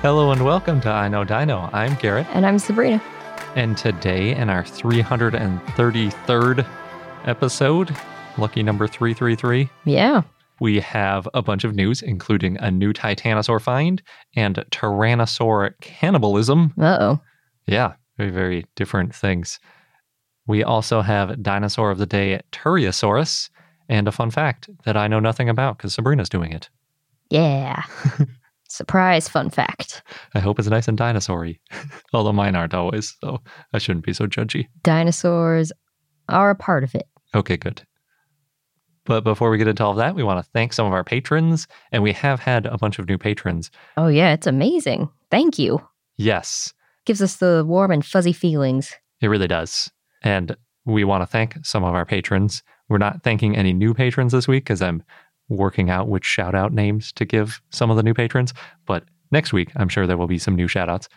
Hello and welcome to I Know Dino. I'm Garrett, And I'm Sabrina. and today in our 333rd episode, lucky number 333, Yeah. we have a bunch of news, including a new Titanosaur find and Tyrannosaur cannibalism. Uh oh. Yeah, very, very different things. We also have Dinosaur of the Day Turriosaurus and a fun fact that I know nothing about because Sabrina's doing it. Yeah. Surprise fun fact. I hope it's nice and dinosaur although mine aren't always, so I shouldn't be so judgy. Dinosaurs are a part of it. Okay, good. But before we get into all of that, we want to thank some of our patrons, and we have had a bunch of new patrons. Oh, yeah. It's amazing. Thank you. Yes, Gives us the warm and fuzzy feelings. it really does. And we want to thank some of our patrons. We're not thanking any new patrons this week because I'm working out which shout out names to give some of the new patrons. But next week, I'm sure there will be some new shout outs.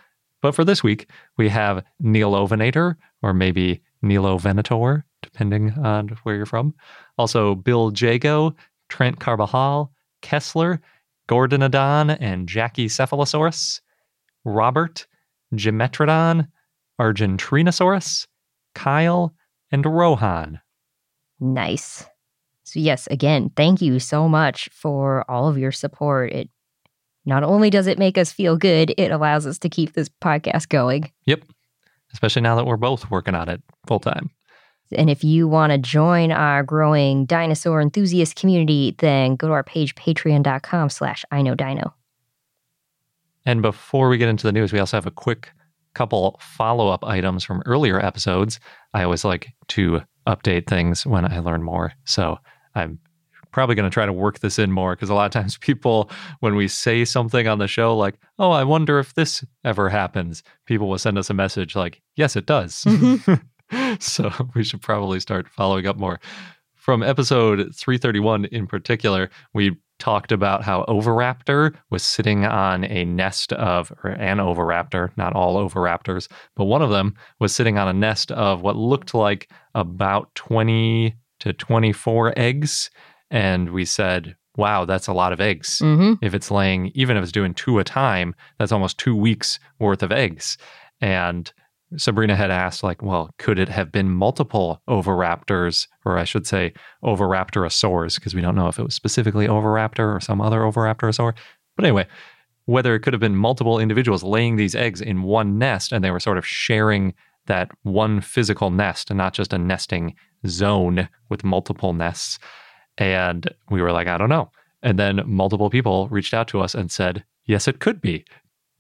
But for this week, we have Neil Ovinator, or maybe Nilo Venator, depending on where you're from. Also, Bill Jago, Trent Carbajal, Kessler, Gordon Adon, and Jackie Cephalosaurus, Robert, Gemetrodon, Argentrinosaurus, Kyle, and Rohan. Nice. So, yes, again, thank you so much for all of your support. It not only does it make us feel good, it allows us to keep this podcast going. Yep. Especially now that we're both working on it full time. And if you want to join our growing dinosaur enthusiast community, then go to our page, patreon.com slash I know dino. And before we get into the news, we also have a quick couple follow up items from earlier episodes. I always like to update things when I learn more. So I'm probably going to try to work this in more because a lot of times people, when we say something on the show, like, oh, I wonder if this ever happens, people will send us a message like, yes, it does. Mm-hmm. so we should probably start following up more. From episode 331 in particular, we talked about how Oviraptor was sitting on a nest of, or an Oviraptor, not all Oviraptors, but one of them was sitting on a nest of what looked like about 20 to 24 eggs. And we said, wow, that's a lot of eggs. Mm-hmm. If it's laying, even if it's doing two a time, that's almost two weeks worth of eggs. And Sabrina had asked, like, well, could it have been multiple oviraptors, or I should say, oviraptorosaurs, because we don't know if it was specifically oviraptor or some other oviraptorosaur. But anyway, whether it could have been multiple individuals laying these eggs in one nest and they were sort of sharing that one physical nest and not just a nesting zone with multiple nests. And we were like, I don't know. And then multiple people reached out to us and said, yes, it could be.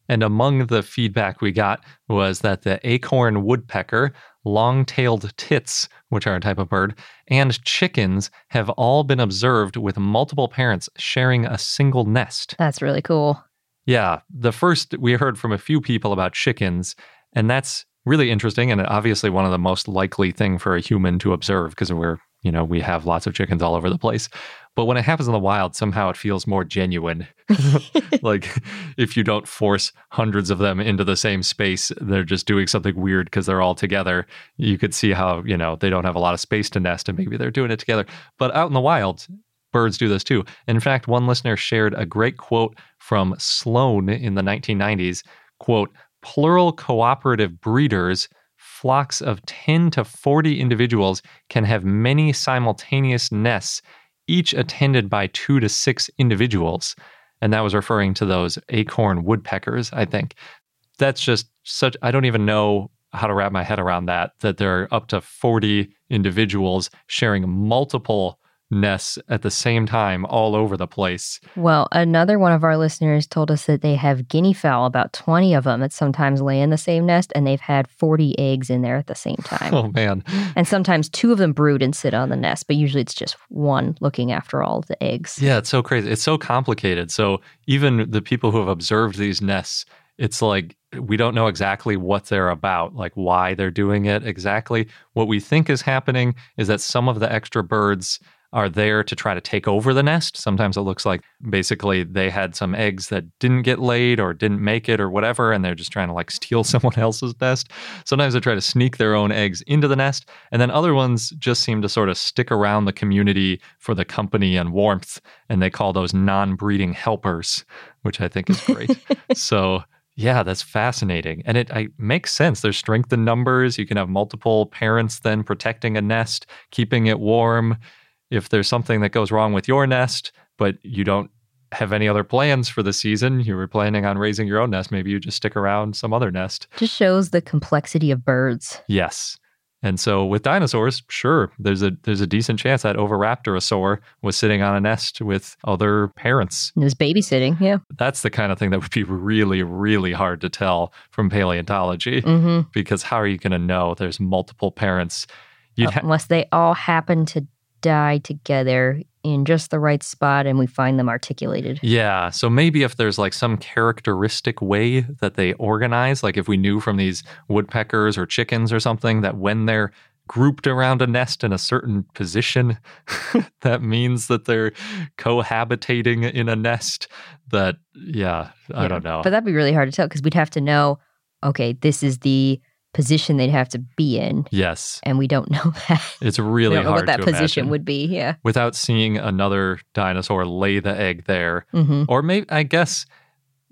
And among the feedback we got was that the acorn woodpecker, long tailed tits, which are a type of bird, and chickens have all been observed with multiple parents sharing a single nest. That's really cool. Yeah, the first we heard from a few people about chickens, and that's really interesting and obviously one of the most likely thing for a human to observe because we're, you know, we have lots of chickens all over the place. But when it happens in the wild, somehow it feels more genuine. like if you don't force hundreds of them into the same space, they're just doing something weird because they're all together. You could see how, you know, they don't have a lot of space to nest and maybe they're doing it together. But out in the wild, birds do this too. In fact, one listener shared a great quote from Sloan in the 1990s, quote, plural cooperative breeders flocks of 10 to 40 individuals can have many simultaneous nests each attended by two to six individuals. And that was referring to those acorn woodpeckers, I think. That's just such, I don't even know how to wrap my head around that, that there are up to 40 individuals sharing multiple nests at the same time all over the place. Well, another one of our listeners told us that they have guinea fowl, about 20 of them that sometimes lay in the same nest, and they've had 40 eggs in there at the same time. Oh, man. And sometimes two of them brood and sit on the nest, but usually it's just one looking after all of the eggs. Yeah, it's so crazy. It's so complicated. So even the people who have observed these nests, it's like we don't know exactly what they're about, like why they're doing it exactly. What we think is happening is that some of the extra birds are there to try to take over the nest. Sometimes it looks like basically they had some eggs that didn't get laid or didn't make it or whatever, and they're just trying to like steal someone else's nest. Sometimes they try to sneak their own eggs into the nest. And then other ones just seem to sort of stick around the community for the company and warmth. And they call those non breeding helpers, which I think is great. so yeah, that's fascinating. And it I, makes sense. There's strength in numbers. You can have multiple parents then protecting a nest, keeping it warm. If there's something that goes wrong with your nest, but you don't have any other plans for the season, you were planning on raising your own nest, maybe you just stick around some other nest. Just shows the complexity of birds. Yes. And so with dinosaurs, sure, there's a there's a decent chance that Oviraptorosaur was sitting on a nest with other parents. It was babysitting, yeah. That's the kind of thing that would be really, really hard to tell from paleontology Mm-hmm. because how are you going to know there's multiple parents? Ha- Unless they all happen to die together in just the right spot and we find them articulated. Yeah. So maybe if there's like some characteristic way that they organize, like if we knew from these woodpeckers or chickens or something that when they're grouped around a nest in a certain position, that means that they're cohabitating in a nest. That, yeah, I Yeah. don't know. But that'd be really hard to tell because we'd have to know, okay, this is the position they'd have to be in. yes. And we don't know that. It's really hard what that position would be. Yeah. without seeing another dinosaur lay the egg there. hmm Or maybe, I guess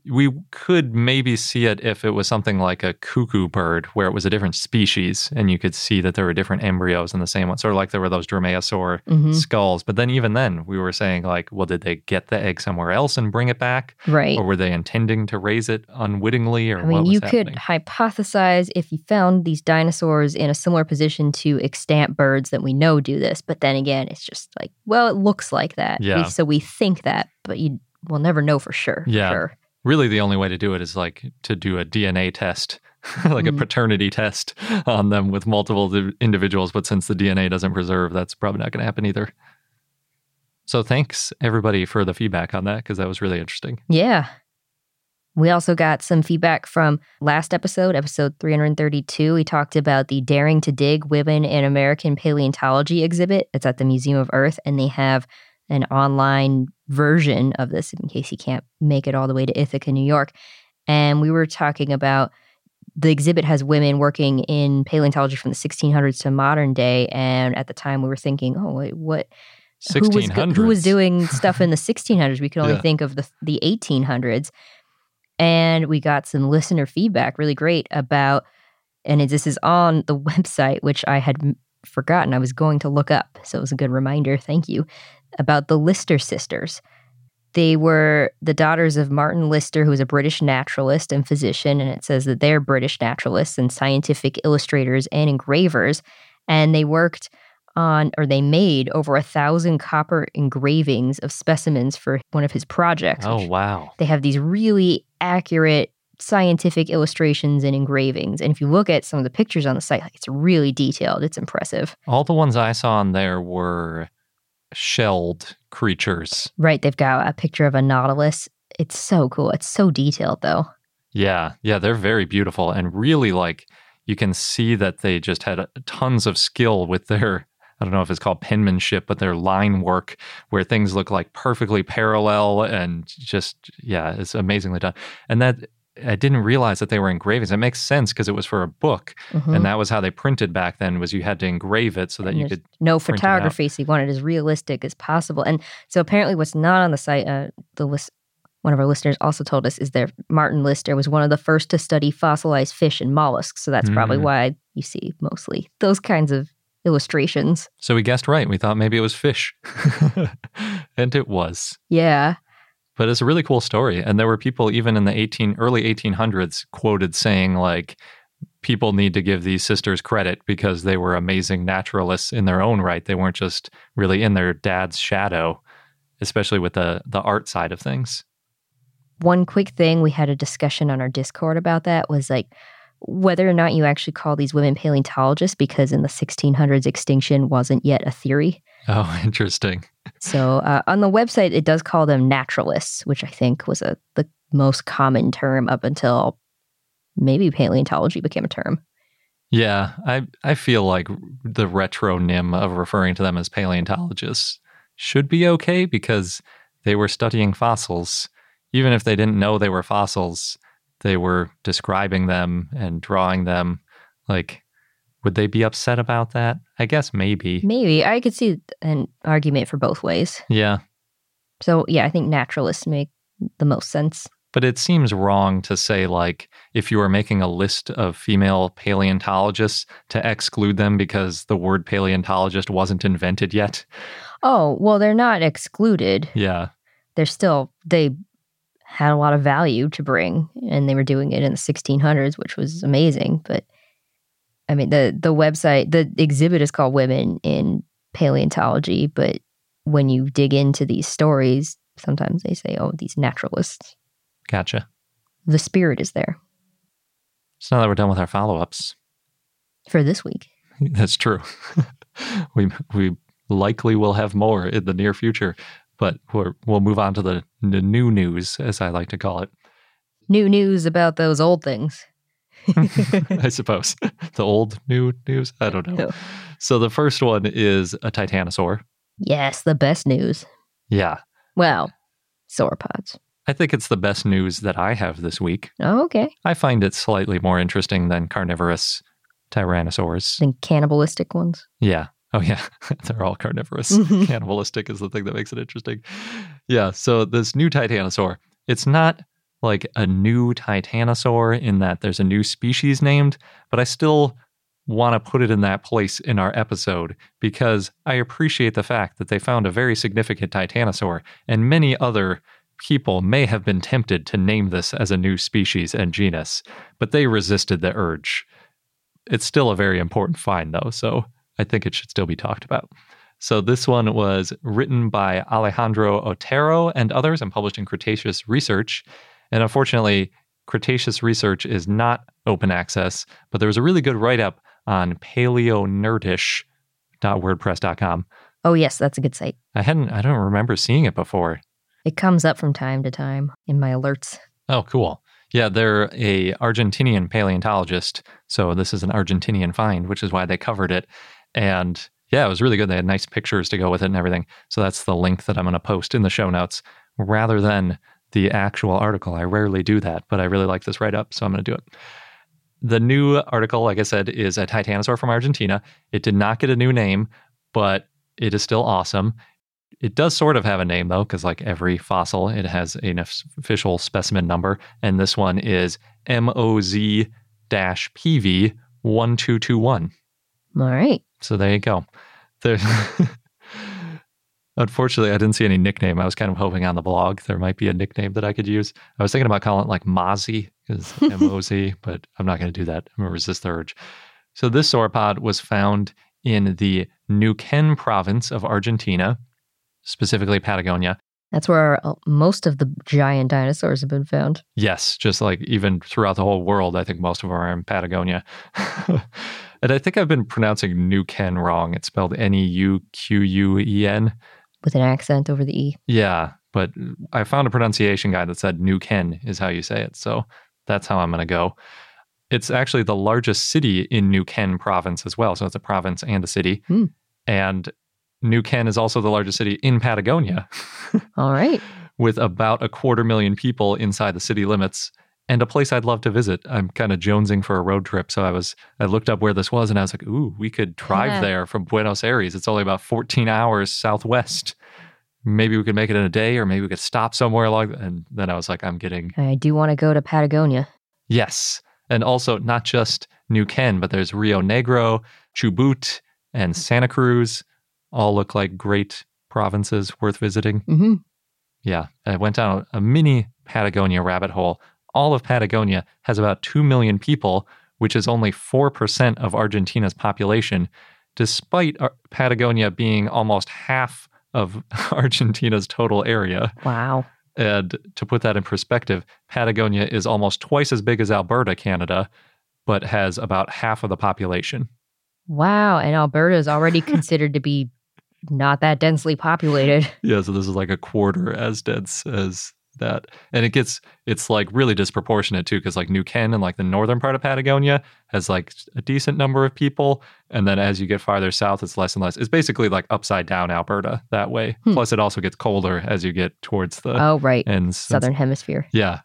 we could maybe see it if it was something like a cuckoo bird, where it was a different species and you could see that there were different embryos in the same one, sort of like there were those dromaeosaur hmm skulls. But then, even then, we were saying, like, well, did they get the egg somewhere else and bring it back? Right. Or were they intending to raise it unwittingly? Or I mean, you happening? could hypothesize if you found these dinosaurs in a similar position to extant birds that we know do this. But then again, it's just like, well, it looks like that. We- so we think that, but you will never know for sure. for Yeah. Sure. Really the only way to do it is like to do a DNA test, like a Mhm. paternity test on them with multiple individuals. But since the DNA doesn't preserve, that's probably not going to happen either. So thanks everybody for the feedback on that because that was really interesting. Yeah. We also got some feedback from last episode, episode 332. We talked about the Daring to Dig Women in American Paleontology exhibit. It's at the Museum of Earth, and they have an online version of this in case you can't make it all the way to Ithaca, New York. And we were talking about the exhibit has women working in paleontology from the 1600s to modern day. And at the time, we were thinking, oh, wait, what? who was, Sixteen go- hundred. who was doing stuff in the 1600s we could only Yeah. think of the the 1800s and we got some listener feedback really great about and this is on the website which i had forgotten i was going to look up so it was a good reminder thank you about the lister sisters they were the daughters of martin lister who was a british naturalist and physician and it says that they're british naturalists and scientific illustrators and engravers and they worked on or they made over a thousand copper engravings of specimens for one of his projects. Oh wow! They have these really accurate scientific illustrations and engravings. And if you look at some of the pictures on the site, it's really detailed. It's impressive. All the ones I saw on there were shelled creatures. Right. They've got a picture of a nautilus. It's so cool. It's so detailed though. Yeah, yeah, they're very beautiful and really like you can see that they just had uh, tons of skill with their I don't know if it's called penmanship, but their line work where things look like perfectly parallel and just yeah, it's amazingly done. And that I didn't realize that they were engravings. It makes sense because it was for a book, Mhm. and that was how they printed back then. Was you had to engrave it so that And you could no print it out. photography, so you want it as realistic as possible. And so apparently, what's not on the site, uh, the list, one of our listeners also told us is that Martin Lister was one of the first to study fossilized fish and mollusks. So that's probably Mm. why you see mostly those kinds of illustrations. So we guessed right. We thought maybe it was fish. and it was. Yeah. But it's a really cool story. And there were people even in the 18 early 1800s quoted saying like people need to give these sisters credit because they were amazing naturalists in their own right. They weren't just really in their dad's shadow, especially with the the art side of things. One quick thing we had a discussion on our Discord about that was like whether or not you actually call these women paleontologists because in the 1600s extinction wasn't yet a theory. Oh, interesting. So uh, on the website, it does call them naturalists, which I think was a the most common term up until maybe paleontology became a term. Yeah, I I feel like the retronym of referring to them as paleontologists should be okay because they were studying fossils. Even if they didn't know they were fossils, they were describing them and drawing them. Like, would they be upset about that? I guess maybe. Maybe I could see an argument for both ways. Yeah, So yeah, I think naturalists make the most sense. but it seems wrong to say like if you are making a list of female paleontologists to exclude them because the word paleontologist wasn't invented yet. Oh well, they're not excluded. Yeah. They're still they had a lot of value to bring, and they were doing it in the 1600s, which was amazing. But I mean, the the website, the exhibit is called "Women in Paleontology," but when you dig into these stories, sometimes they say, "Oh, these naturalists." Gotcha. The spirit is there So now that we're done with our follow-ups, for this week. that's true. we we likely will have more in the near future, but we're, we'll move on to the, the new news, as I like to call it. New news about those old things. I suppose. The old new news? I don't know. No. So the first one is a titanosaur. Yes, the best news. Yeah. Well, sauropods. I think it's the best news that I have this week. Oh, okay. I find it slightly more interesting than carnivorous tyrannosaurs. Then cannibalistic ones. Yeah. Oh, yeah. They're all carnivorous. Cannibalistic is the thing that makes it interesting. Yeah. So, this new titanosaur, it's not like a new titanosaur in that there's a new species named, but I still want to put it in that place in our episode because I appreciate the fact that they found a very significant titanosaur and many other people may have been tempted to name this as a new species and genus, but they resisted the urge. It's still a very important find, though, so I think it should still be talked about. So, this one was written by Alejandro Otero and others and published in Cretaceous Research. And unfortunately, Cretaceous Research is not open access, but there was a really good write up on paleonerdish.wordpress.com. Oh, yes, that's a good site. I hadn't, I don't remember seeing it before. It comes up from time to time in my alerts. Oh, cool. Yeah, they're a Argentinian paleontologist. So this is an Argentinian find, which is why they covered it. And yeah, it was really good. They had nice pictures to go with it and everything. So that's the link that I'm going to post in the show notes rather than the actual article. I rarely do that, but I really like this write up, so I'm going to do it. The new article, like I said, is a titanosaur from Argentina. It did not get a new name, but it is still awesome. It does sort of have a name though, because like every fossil, it has an official specimen number, and this one is MOZ PV one two two one. All right. So there you go. There. Unfortunately, I didn't see any nickname. I was kind of hoping on the blog there might be a nickname that I could use. I was thinking about calling it like Mozzie because M O Z, but I'm not going to do that. I'm going to resist the urge. So this sauropod was found in the Neuquén province of Argentina, specifically Patagonia. That's where uh, most of the giant dinosaurs have been found. Yes, just like even throughout the whole world, I think most of them are in Patagonia. and I think I've been pronouncing Neuquén wrong. It's spelled N E U Q U E N. with an accent over the E. Yeah, but I found a pronunciation guide that said New Ken is how you say it. So that's how I'm going to go. It's actually the largest city in New Ken province as well. So it's a province and a city. Hmm. And New Ken is also the largest city in Patagonia All right. with about a quarter million people inside the city limits and a place I'd love to visit. I'm kind of jonesing for a road trip. So I was, I looked up where this was and I was like, ooh, we could drive Yeah. there from Buenos Aires. It's only about 14 hours southwest. Maybe we could make it in a day or maybe we could stop somewhere along. And then I was like, I'm getting, I do want to go to Patagonia. yes. And also not just New Ken, but there's Rio Negro, Chubut, and Santa Cruz. All look like great provinces worth visiting. hmm Yeah, I went down a mini Patagonia rabbit hole. All of Patagonia has about 2 million people, which is only 4% of Argentina's population, despite Ar- Patagonia being almost half of Argentina's total area. Wow. And to put that in perspective, Patagonia is almost twice as big as Alberta, Canada, but has about half of the population. Wow. And Alberta is already considered to be not that densely populated. Yeah, so this is like a quarter as dense as that. And it gets, it's like really disproportionate too, because like New Ken and like the northern part of Patagonia has like a decent number of people. And then as you get farther south, it's less and less. It's basically like upside down Alberta that way. Hmm. Plus, it also gets colder as you get towards the Oh, right. and Southern Hemisphere. Yeah.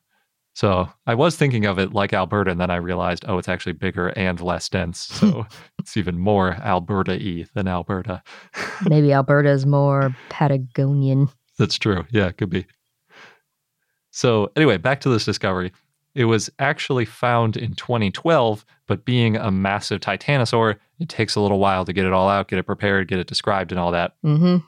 So I was thinking of it like Alberta, and then I realized, oh, it's actually bigger and less dense. So it's even more Alberta y than Alberta. Maybe Alberta is more Patagonian. That's true. Yeah, it could be. So, anyway, back to this discovery. It was actually found in 2012, but being a massive titanosaur, it takes a little while to get it all out, get it prepared, get it described, and all that. hmm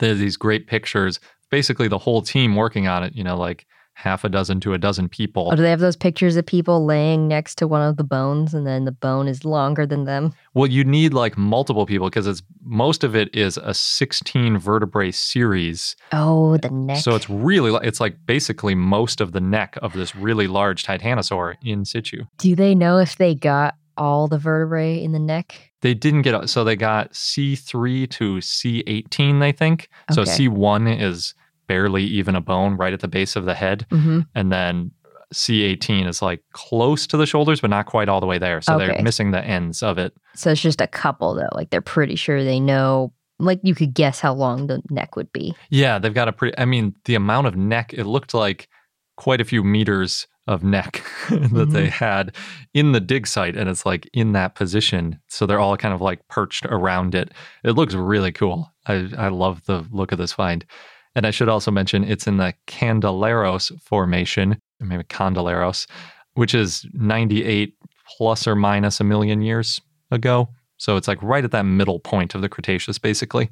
There's these great pictures, basically the whole team working on it, you know, like half a dozen to a dozen people. Oh, do they have those pictures of people laying next to one of the bones and then the bone is longer than them? Well, you need like multiple people because it's most of it is a 16 vertebrae series. Oh, the neck. So it's really it's like basically most of the neck of this really large titanosaur in situ. Do they know if they got all the vertebrae in the neck? They didn't get so they got C3 to C18, they think. So Okay. C1 is barely even a bone right at the base of the head Mm-hmm. and then C18 is like close to the shoulders but not quite all the way there. So Okay. they're missing the ends of it. So it's just a couple, though. Like they're pretty sure they know. Like you could guess how long the neck would be. Yeah, they've got a pretty. I mean, the amount of neck, it looked like quite a few meters of neck that they had in the dig site. And it's like in that position. So they're all kind of like perched around it. It looks really cool. I, I love the look of this find. And I should also mention it's in the Candeleros formation, maybe Candeleros, which is 98 plus or minus a million years ago. So it's like right at that middle point of the Cretaceous, basically.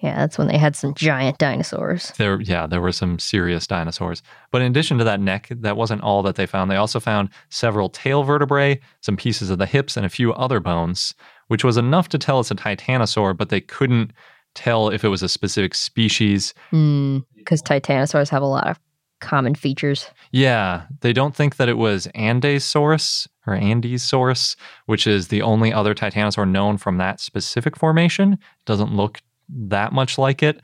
Yeah, that's when they had some giant dinosaurs. There, yeah, there were some serious dinosaurs. But in addition to that neck, that wasn't all that they found. They also found several tail vertebrae, some pieces of the hips, and a few other bones, which was enough to tell it's a titanosaur, but they couldn't tell if it was a specific species. Because titanosaurs have a lot of common features. Yeah, they don't think that it was Andesaurus or Andesaurus, which is the only other titanosaur known from that specific formation. It doesn't look that much like it,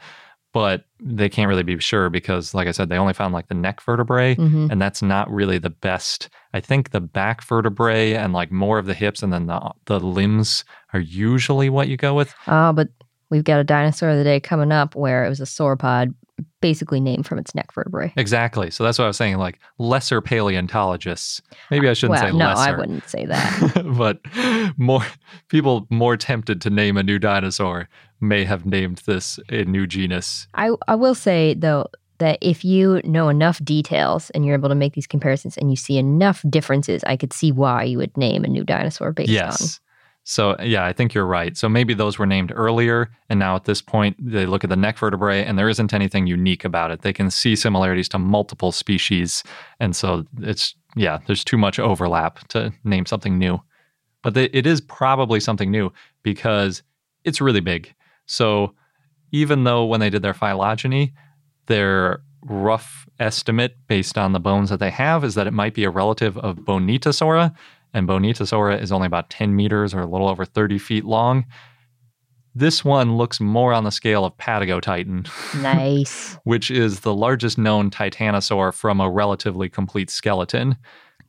but they can't really be sure because, like I said, they only found like the neck vertebrae, hmm and that's not really the best. I think the back vertebrae and like more of the hips and then the the limbs are usually what you go with. Oh, but we've got a dinosaur of the day coming up where it was a sauropod, basically named from its neck vertebrae. Exactly. So that's what I was saying. Like lesser paleontologists. Maybe I shouldn't well, say no, lesser. No, I wouldn't say that. but more people more tempted to name a new dinosaur may have named this a new genus. I, I will say, though, that if you know enough details and you're able to make these comparisons and you see enough differences, I could see why you would name a new dinosaur based yes. So yeah, I think you're right. So maybe those were named earlier, and now at this point they look at the neck vertebrae, and there isn't anything unique about it. They can see similarities to multiple species, and so it's yeah, there's too much overlap to name something new. But it is probably something new because it's really big. So even though when they did their phylogeny, their rough estimate based on the bones that they have is that it might be a relative of Bonitasaura, and Bonitasaura is only about 10 meters or a little over 30 feet long. This one looks more on the scale of Patagotitan. Nice. which is the largest known titanosaur from a relatively complete skeleton.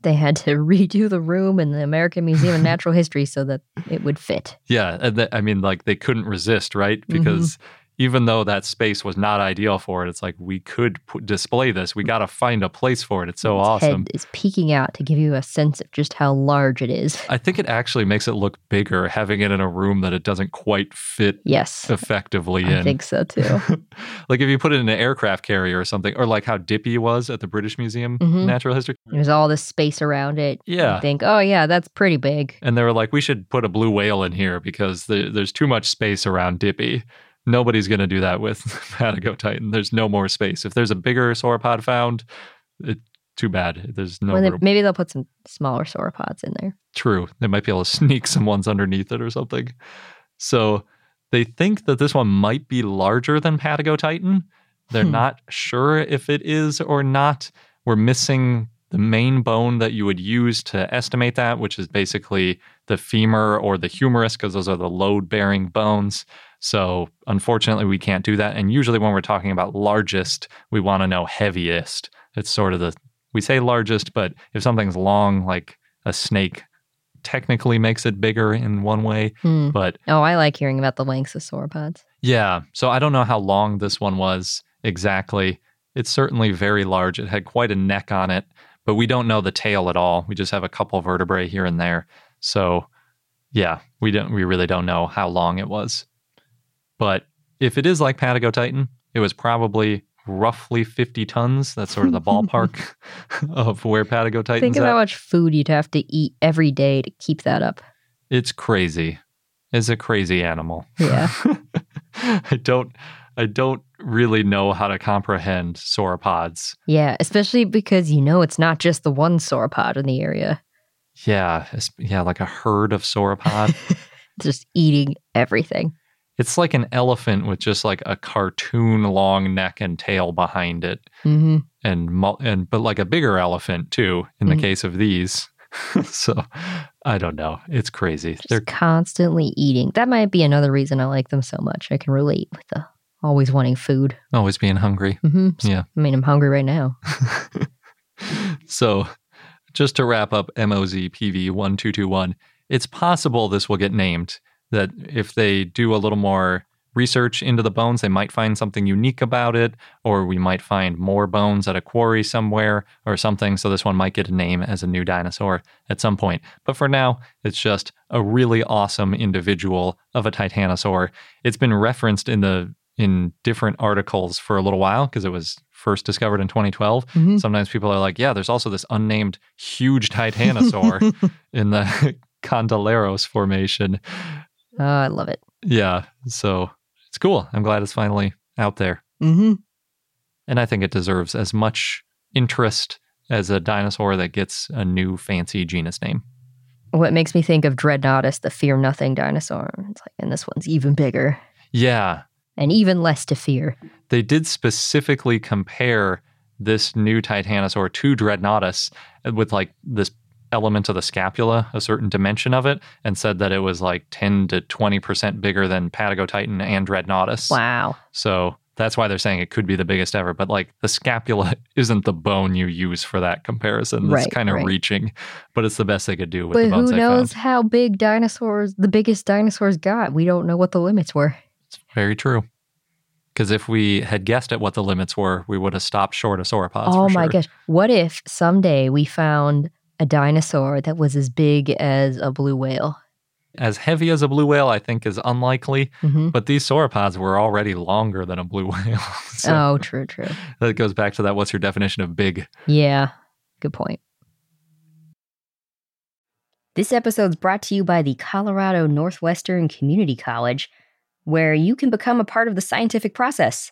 they had to redo the room in the American Museum of Natural History so that it would fit. Yeah, I mean, like they couldn't resist, right? Mm-hmm. Because even though that space was not ideal for it, it's like we could p- display this. We got to find a place for it. It's so Its awesome. head is peeking out to give you a sense of just how large it is. I think it actually makes it look bigger having it in a room that it doesn't quite fit Yes, effectively I in. think so too. like if you put it in an aircraft carrier or something, or like how Dippy was at the British Museum Mhm. Natural History. There's all this space around it. Yeah. You think, oh yeah, that's pretty big. And they were like, we should put a blue whale in here because the, there's too much space around Dippy. Nobody's going to do that with Patagotitan. There's no more space. If there's a bigger sauropod found, it, too bad. There's no Well, room. maybe they'll put some smaller sauropods in there. True. They might be able to sneak some ones underneath it or something. So they think that this one might be larger than Patagotitan. They're Hmm. not sure if it is or not. We're missing the main bone that you would use to estimate that, which is basically the femur or the humerus, because those are the load bearing bones. So unfortunately, we can't do that. And usually, when we're talking about largest, we want to know heaviest. It's sort of the, we say largest, but if something's long, like a snake, technically makes it bigger in one way. Hmm. But Oh, I like hearing about the lengths of sauropods. yeah, so I don't know how long this one was exactly. It's certainly very large. It had quite a neck on it, but we don't know the tail at all. We just have a couple vertebrae here and there. So, yeah, we don't we really don't know how long it was. But if it is like Patagotitan, it was probably roughly 50 tons. That's sort of the ballpark of where Patagotitan's Think of at. how much food you'd have to eat every day to keep that up. It's crazy. It's a crazy animal. Yeah. I don't I don't really know how to comprehend sauropods. Yeah, especially because you know it's not just the one sauropod in the area. Yeah, yeah, like a herd of sauropod. Just eating everything. It's like an elephant with just like a cartoon long neck and tail behind it hmm and and but like a bigger elephant too in the Mhm. case of these. so I don't know. It's crazy. Just They're constantly eating. That might be another reason I like them so much. I can relate with the always wanting food. always being hungry. hmm Yeah. I mean, I'm hungry right now. so, just to wrap up MOZ PV 1221, it's possible this will get named. That if they do a little more research into the bones, they might find something unique about it, or we might find more bones at a quarry somewhere or something. So, this one might get a name as a new dinosaur at some point. But for now, it's just a really awesome individual of a titanosaur. It's been referenced in the in different articles for a little while because it was first discovered in 2012 Mhm. sometimes people are like, yeah, there's also this unnamed huge titanosaur in the Condaleros formation. Oh, I love it. Yeah, so it's cool. I'm glad it's finally out there. Mm-hmm. And I think it deserves as much interest as a dinosaur that gets a new fancy genus name. What makes me think of Dreadnoughtus, the fear nothing dinosaur. It's like, and this one's even bigger Yeah, and even less to fear. they did specifically compare this new Titanosaur to Dreadnoughtus with like this element of the scapula, a certain dimension of it, and said that it was like 10 to 20% bigger than Patagotitan and Dreadnoughtus. Wow. So that's why they're saying it could be the biggest ever. But like the scapula isn't the bone you use for that comparison. It's Right, kind of right. reaching, but it's the best they could do with But who they knows found. how big dinosaurs, the biggest dinosaurs got? We don't know what the limits were. It's very true. Because if we had guessed at what the limits were, we would have stopped short of sauropods. oh my sure. gosh. What if someday we found a dinosaur that was as big as a blue whale? As heavy as a blue whale, I think, is unlikely. hmm But these sauropods were already longer than a blue whale. so oh, true, true. that goes back to that what's your definition of big? Yeah, good point. This episode is brought to you by the Colorado Northwestern Community College, where you can become a part of the scientific process.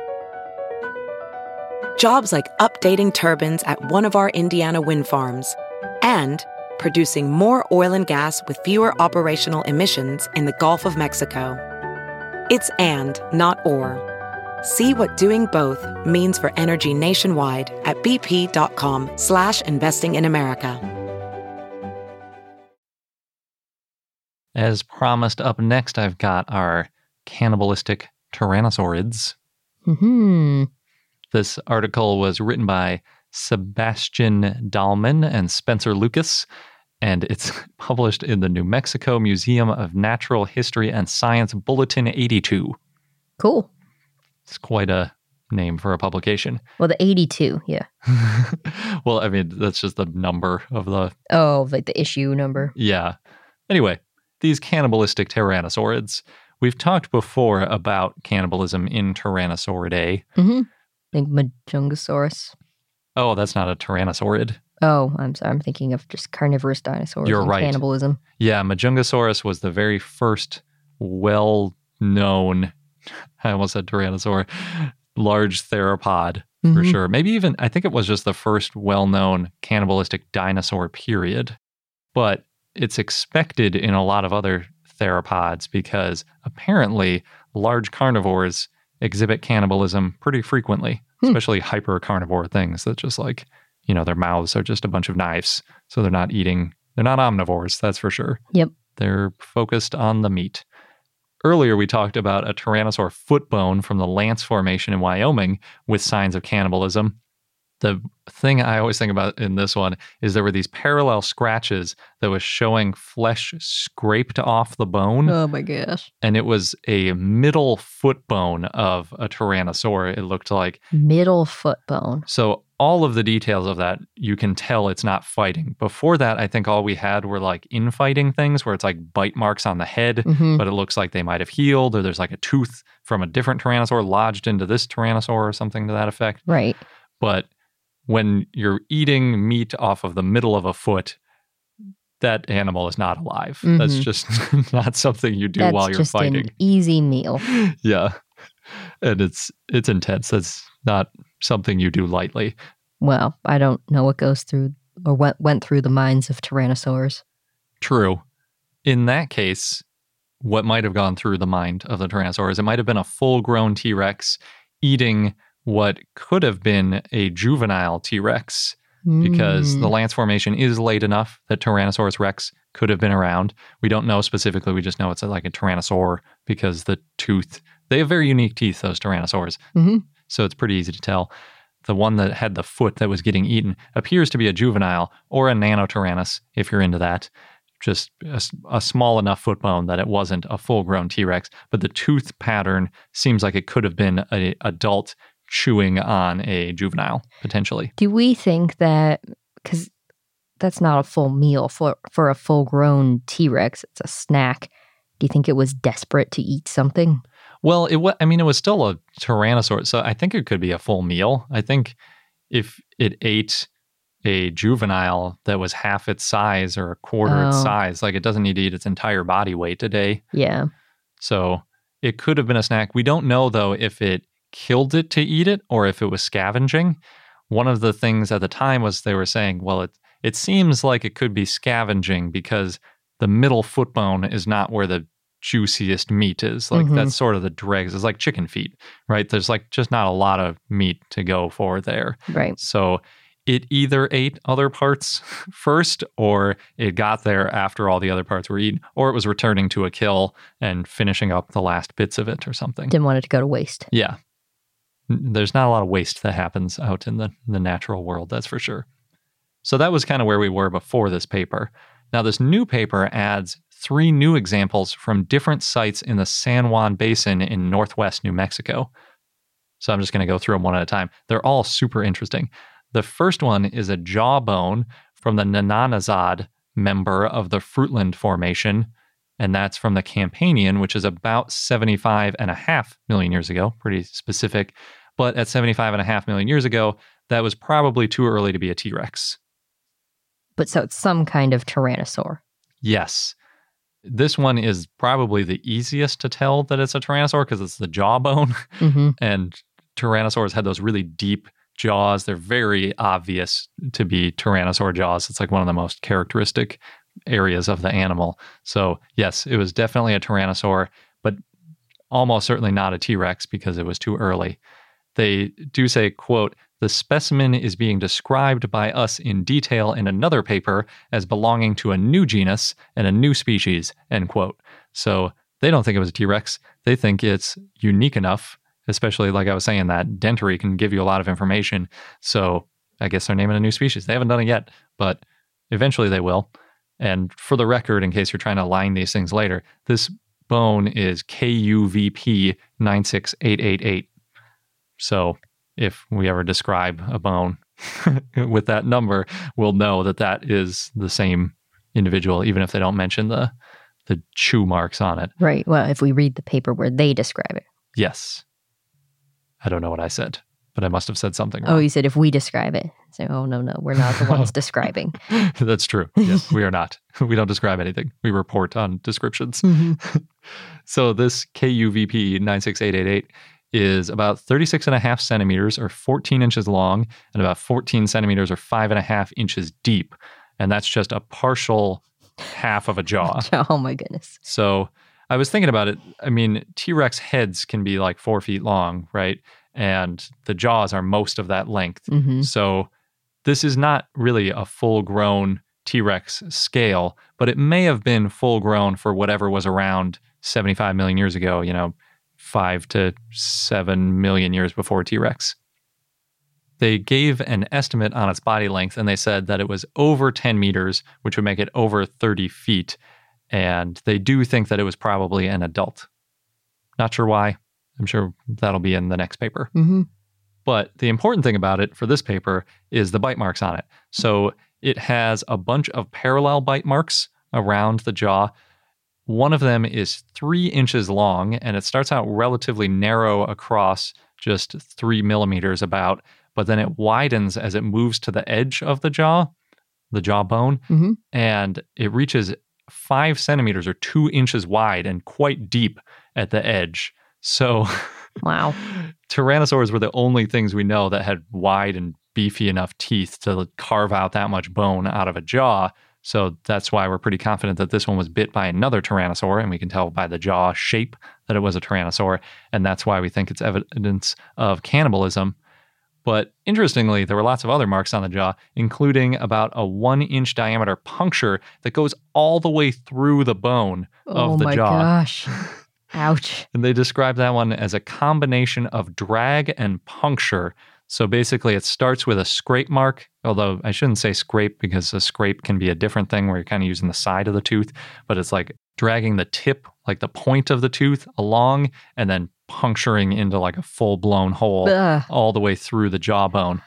Jobs like updating turbines at one of our Indiana wind farms and producing more oil and gas with fewer operational emissions in the Gulf of Mexico. It's and, not or. See what doing both means for energy nationwide at bp.com slash investing in America. As promised, up next, I've got our cannibalistic tyrannosaurids. Hmm. This article was written by Sebastian Dalman and Spencer Lucas, and it's published in the New Mexico Museum of Natural History and Science Bulletin 82. Cool. It's quite a name for a publication. Well, the 82, yeah. well, I mean, that's just the number of the. Oh, like the issue number. Yeah. Anyway, these cannibalistic tyrannosaurids. We've talked before about cannibalism in Tyrannosauridae. Mm-hmm. I think Majungasaurus. Oh, that's not a tyrannosaurid. Oh, I'm sorry. I'm thinking of just carnivorous dinosaurs. You're right. Cannibalism. Yeah, Majungasaurus was the very first well known, I almost said tyrannosaur, large theropod for Mhm. sure. Maybe even, I think it was just the first well known cannibalistic dinosaur, period. But it's expected in a lot of other theropods because apparently large carnivores exhibit cannibalism pretty frequently, Hmm. especially hyper carnivore things that just like, you know, their mouths are just a bunch of knives. So they're not eating, they're not omnivores, that's for sure. Yep. They're focused on the meat. Earlier, we talked about a tyrannosaur foot bone from the Lance Formation in Wyoming with signs of cannibalism. The thing I always think about in this one is there were these parallel scratches that was showing flesh scraped off the bone, Oh my gosh. and it was a middle foot bone of a tyrannosaur, it looked like. Middle foot bone. So all of the details of that, you can tell it's not fighting. Before that, I think all we had were like infighting things where it's like bite marks on the head, Mhm. but it looks like they might have healed, or there's like a tooth from a different tyrannosaur lodged into this tyrannosaur or something to that effect. Right. But when you're eating meat off of the middle of a foot, that animal is not alive. That's Mhm. just not something you do That's while you're just fighting. an easy meal. yeah. And it's it's intense. That's not something you do lightly. Well, I don't know what goes through or went went through the minds of tyrannosaurs. True. In that case, what might have gone through the mind of the Tyrannosaur is it might have been a full grown T Rex eating what could have been a juvenile T Rex because the Mm. Lance Formation is late enough that Tyrannosaurus Rex could have been around. We don't know specifically. We just know it's like a Tyrannosaur because the tooth, they have very unique teeth, those Tyrannosaurs. Mhm. So it's pretty easy to tell. The one that had the foot that was getting eaten appears to be a juvenile or a nanotyrannus, if you're into that. Just a small enough foot bone that it wasn't a full grown T Rex. But the tooth pattern seems like it could have been an adult chewing on a juvenile, potentially. Do we think that because that's not a full meal for for a full grown T Rex, it's a snack. Do you think it was desperate to eat something? Well, it was. I mean, it was still a tyrannosaur, so I think it could be a full meal. I think if it ate a juvenile that was half its size or a quarter its Oh. size, like it doesn't need to eat its entire body weight a day. Yeah. So it could have been a snack. We don't know though if it killed it to eat it or if it was scavenging. One of the things at the time was they were saying, well, it it seems like it could be scavenging because the middle foot bone is not where the juiciest meat is. Like Mhm. that's sort of the dregs. It's like chicken feet, right? There's like just not a lot of meat to go for there. Right. So it either ate other parts first or it got there after all the other parts were eaten, or it was returning to a kill and finishing up the last bits of it or something. Didn't want it to go to waste. Yeah. There's not a lot of waste that happens out in the, the natural world, that's for sure. So that was kind of where we were before this paper. Now, this new paper adds three new examples from different sites in the San Juan Basin in northwest New Mexico. So I'm just going to go through them one at a time. They're all super interesting. The first one is a jawbone from the Ne-nah-ne-zad member of the Fruitland Formation, and that's from the Campanian, which is about 75 and a half million years ago, pretty specific. But at 75 and a half million years ago, that was probably too early to be a T Rex. But so it's some kind of tyrannosaur. Yes. This one is probably the easiest to tell that it's a tyrannosaur because it's the jawbone. hmm and tyrannosaurs had those really deep jaws. They're very obvious to be tyrannosaur jaws. It's like one of the most characteristic areas of the animal. So, yes, it was definitely a tyrannosaur, but almost certainly not a T-Rex because it was too early. They do say, quote, the specimen is being described by us in detail in another paper as belonging to a new genus and a new species, end quote. So they don't think it was a T Rex. They think it's unique enough, especially like I was saying, that dentary can give you a lot of information. So I guess they're naming a new species. They haven't done it yet, but eventually they will. And for the record, in case you're trying to line these things later, this bone is KUVP 96888. So if we ever describe a bone with that number, we'll know that that is the same individual, even if they don't mention the the chew marks on it. Right. Well, if we read the paper where they describe it. Yes. I don't know what I said, but I must have said something Oh, wrong. you said if we describe it. So, oh, no, no, we're not the ones describing. That's true. Yes, we are not. We don't describe anything. We report on descriptions. Mm-hmm. So this KUVP 96888 is about 36 and a half centimeters or 14 inches long and about 14 centimeters or five and a half inches deep. And that's just a partial half of a jaw. oh, my goodness. So I was thinking about it. I mean, T Rex heads can be like four feet long, right? And the jaws are most of that length. hmm So this is not really a full grown T Rex scale, but it may have been full grown for whatever was around 75 million years ago, you know, five to seven million years before T Rex. They gave an estimate on its body length and they said that it was over 10 meters, which would make it over 30 feet. And they do think that it was probably an adult. Not sure why. I'm sure that'll be in the next paper. hmm But the important thing about it for this paper is the bite marks on it. So it has a bunch of parallel bite marks around the jaw. One of them is three inches long and it starts out relatively narrow across, just three millimeters about, but then it widens as it moves to the edge of the jaw, the jawbone, Mhm. and it reaches five centimeters or two inches wide and quite deep at the edge. So Wow. Tyrannosaurs were the only things we know that had wide and beefy enough teeth to carve out that much bone out of a jaw. So that's why we're pretty confident that this one was bit by another tyrannosaur, and we can tell by the jaw shape that it was a tyrannosaur. And that's why we think it's evidence of cannibalism. But interestingly, there were lots of other marks on the jaw, including about a one inch diameter puncture that goes all the way through the bone oh, of the jaw. Oh my gosh. Ouch. And they describe that one as a combination of drag and puncture. So basically, it starts with a scrape mark, although I shouldn't say scrape because a scrape can be a different thing where you're kind of using the side of the tooth, but it's like dragging the tip, like the point of the tooth, along and then puncturing into like a full blown hole Ugh. all the way through the jawbone.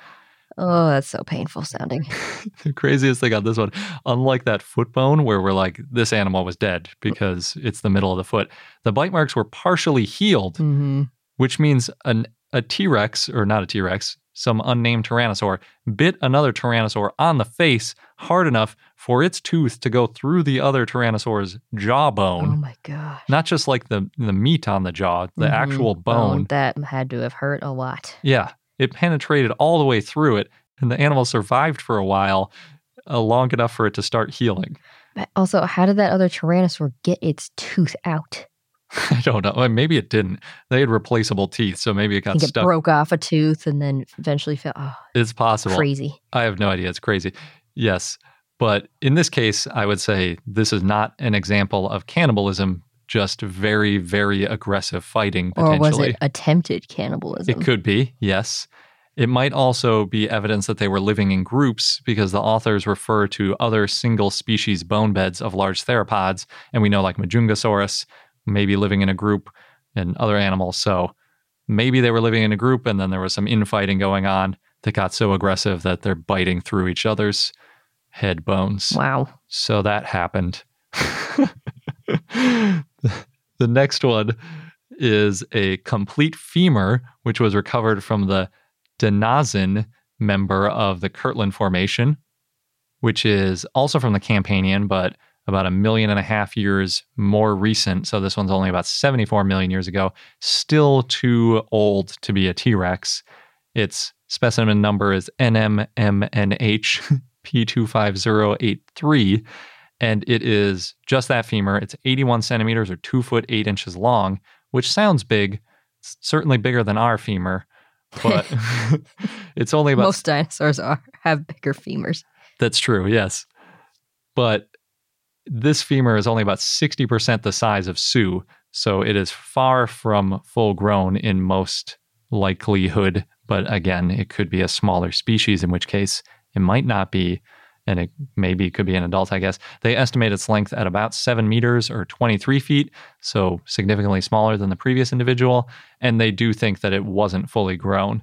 Oh, that's so painful sounding. the craziest thing on this one, unlike that foot bone where we're like, this animal was dead because it's the middle of the foot, the bite marks were partially healed hmm which means an, a T Rex, or not a T Rex, some unnamed tyrannosaur, bit another tyrannosaur on the face hard enough for its tooth to go through the other tyrannosaur's jawbone. Oh my gosh. Not just like the, the meat on the jaw, the Mhm. actual bone. That had to have hurt a lot. Yeah, it penetrated all the way through it, and the animal survived for a while, uh, long enough for it to start healing. But also, how did that other tyrannosaur get its tooth out? I don't know. Maybe it didn't. They had replaceable teeth, so maybe it got think it stuck. broke off a tooth and then eventually fell. Oh, It's possible. crazy. I have no idea. It's crazy. Yes. But in this case, I would say this is not an example of cannibalism, just very, very aggressive fighting Or was it attempted cannibalism? It could be, yes. It might also be evidence that they were living in groups because the authors refer to other single species bone beds of large theropods. And we know, like Majungasaurus, maybe living in a group and other animals. So maybe they were living in a group and then there was some infighting going on that got so aggressive that they're biting through each other's head bones. Wow. So that happened. the next one is a complete femur, which was recovered from the De-na-zin member of the Kirtland Formation, which is also from the Campanian, but about a million and a half years more recent. So this one's only about 74 million years ago. Still too old to be a T Rex. Its specimen number is NMMNH P25083, and it is just that femur. It's 81 centimeters or two foot eight inches long, which sounds big. It's certainly bigger than our femur, but it's only about. Most dinosaurs are have bigger femurs. That's true, yes. But this femur is only about 60% the size of Sue, so it is far from full grown in most likelihood. But again, it could be a smaller species, in which case it might not be, and it maybe could be an adult, I guess. They estimate its length at about seven meters or 23 feet, so significantly smaller than the previous individual. And they do think that it wasn't fully grown.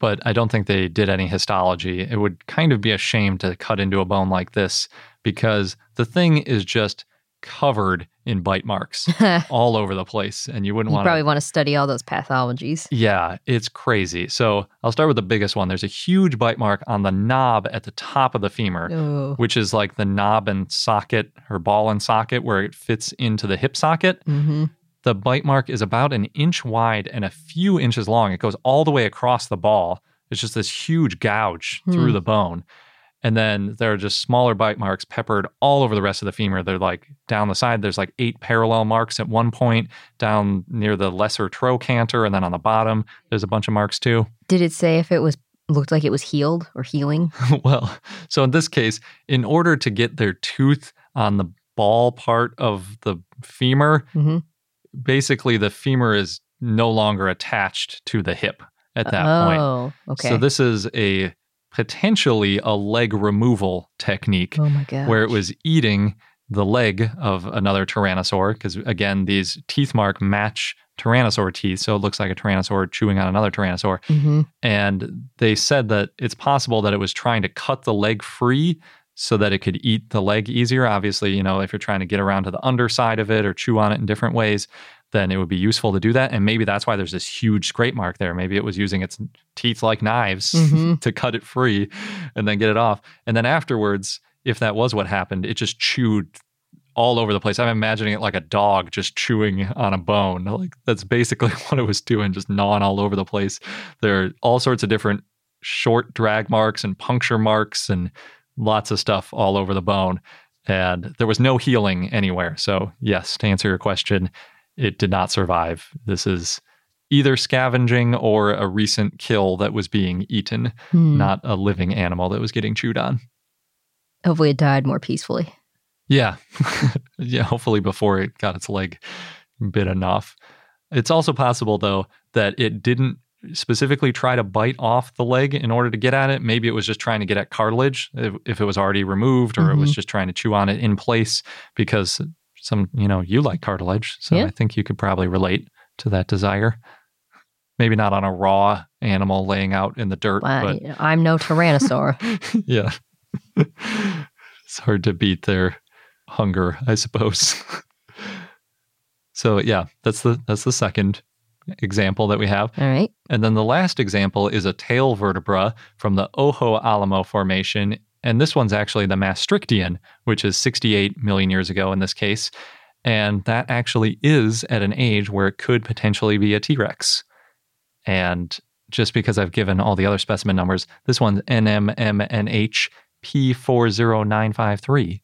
But I don't think they did any histology. It would kind of be a shame to cut into a bone like this because the thing is just covered in bite marks all over the place. And you wouldn't want probably want to study all those pathologies. Yeah, it's crazy. So I'll start with the biggest one. There's a huge bite mark on the knob at the top of the femur, Oh. which is like the knob and socket or ball and socket where it fits into the hip socket. hmm The bite mark is about an inch wide and a few inches long. It goes all the way across the ball. It's just this huge gouge through Hmm. the bone. And then there are just smaller bite marks peppered all over the rest of the femur. They're like down the side, there's like eight parallel marks at one point, down near the lesser trochanter, and then on the bottom, there's a bunch of marks too. Did it say if it was looked like it was healed or healing? well, so in this case, in order to get their tooth on the ball part of the femur, hmm basically the femur is no longer attached to the hip at that point. oh, okay. So this is a potentially a leg removal technique oh my god. where it was eating the leg of another tyrannosaur because again these teeth mark match tyrannosaur teeth so it looks like a tyrannosaur chewing on another tyrannosaur hmm and they said that it's possible that it was trying to cut the leg free so that it could eat the leg easier obviously you know if you're trying to get around to the underside of it or chew on it in different ways then it would be useful to do that and maybe that's why there's this huge scrape mark there maybe it was using its teeth like knives Mhm. to cut it free and then get it off and then afterwards if that was what happened it just chewed all over the place. I'm imagining it like a dog just chewing on a bone. Like that's basically what it was doing, just gnawing all over the place. There are all sorts of different short drag marks and puncture marks and lots of stuff all over the bone. And there was no healing anywhere. So, yes, to answer your question, it did not survive. This is either scavenging or a recent kill that was being eaten, Hmm. not a living animal that was getting chewed on. Hopefully, it died more peacefully. Yeah. yeah, hopefully before it got its leg bitten off. It's also possible though that it didn't specifically try to bite off the leg in order to get at it. Maybe it was just trying to get at cartilage if, if it was already removed or it was mm-hmm. just trying to chew on it in place because some, you know, you like cartilage, so Yeah. I think you could probably relate to that desire. Maybe not on a raw animal laying out in the dirt, Well, but I'm no tyrannosaur. yeah. it's hard to beat their hunger, I suppose. so yeah, that's the that's the second example that we have. All right. And then the last example is a tail vertebra from the Ojo Alamo Formation. And this one's actually the Maastrichtian, which is 68 million years ago in this case. And that actually is at an age where it could potentially be a T Rex. And just because I've given all the other specimen numbers, this one's NMMNH P40953.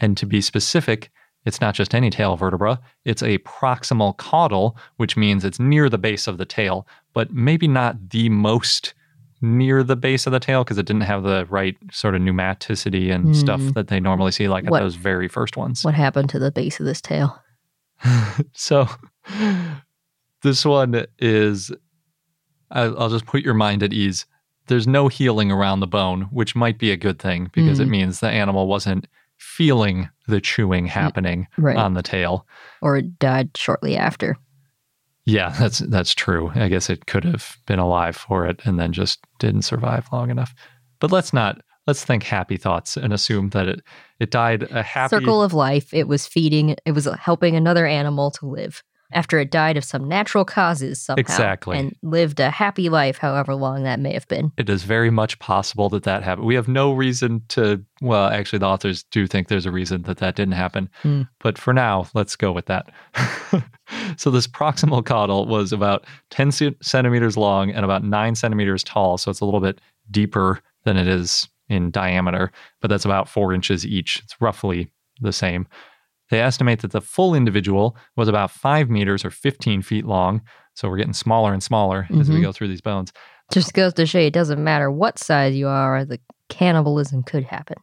And to be specific, it's not just any tail vertebra, it's a proximal caudal, which means it's near the base of the tail, but maybe not the most near the base of the tail because it didn't have the right sort of pneumaticity and stuff Hmm. that they normally see, like What- at those very first ones. What happened to the base of this tail? so this one is I'll just put your mind at ease. There's no healing around the bone, which might be a good thing because it Mhm. means the animal wasn't feeling the chewing mm, happening Right. on the tail. or it died shortly after. Yeah, that's that's true. I guess it could have been alive for it and then just didn't survive long enough. But let's not let's think happy thoughts and assume that it it died a happy Circle of life. It was feeding, it was helping another animal to live after it died of some natural causes somehow. Exactly. And lived a happy life, however long that may have been. it is very much possible that that happened. We have no reason to, well, actually, the authors do think there's a reason that that didn't happen. Hmm. But for now, let's go with that. so, this proximal caudal was about 10 ce- centimeters long and about nine centimeters tall. So, it's a little bit deeper than it is in diameter, but that's about four inches each. It's roughly the same. They estimate that the full individual was about five meters or 15 feet long. So, we're getting smaller and smaller as we Mhm. go through these bones. Just goes to show you it doesn't matter what size you are, the cannibalism could happen.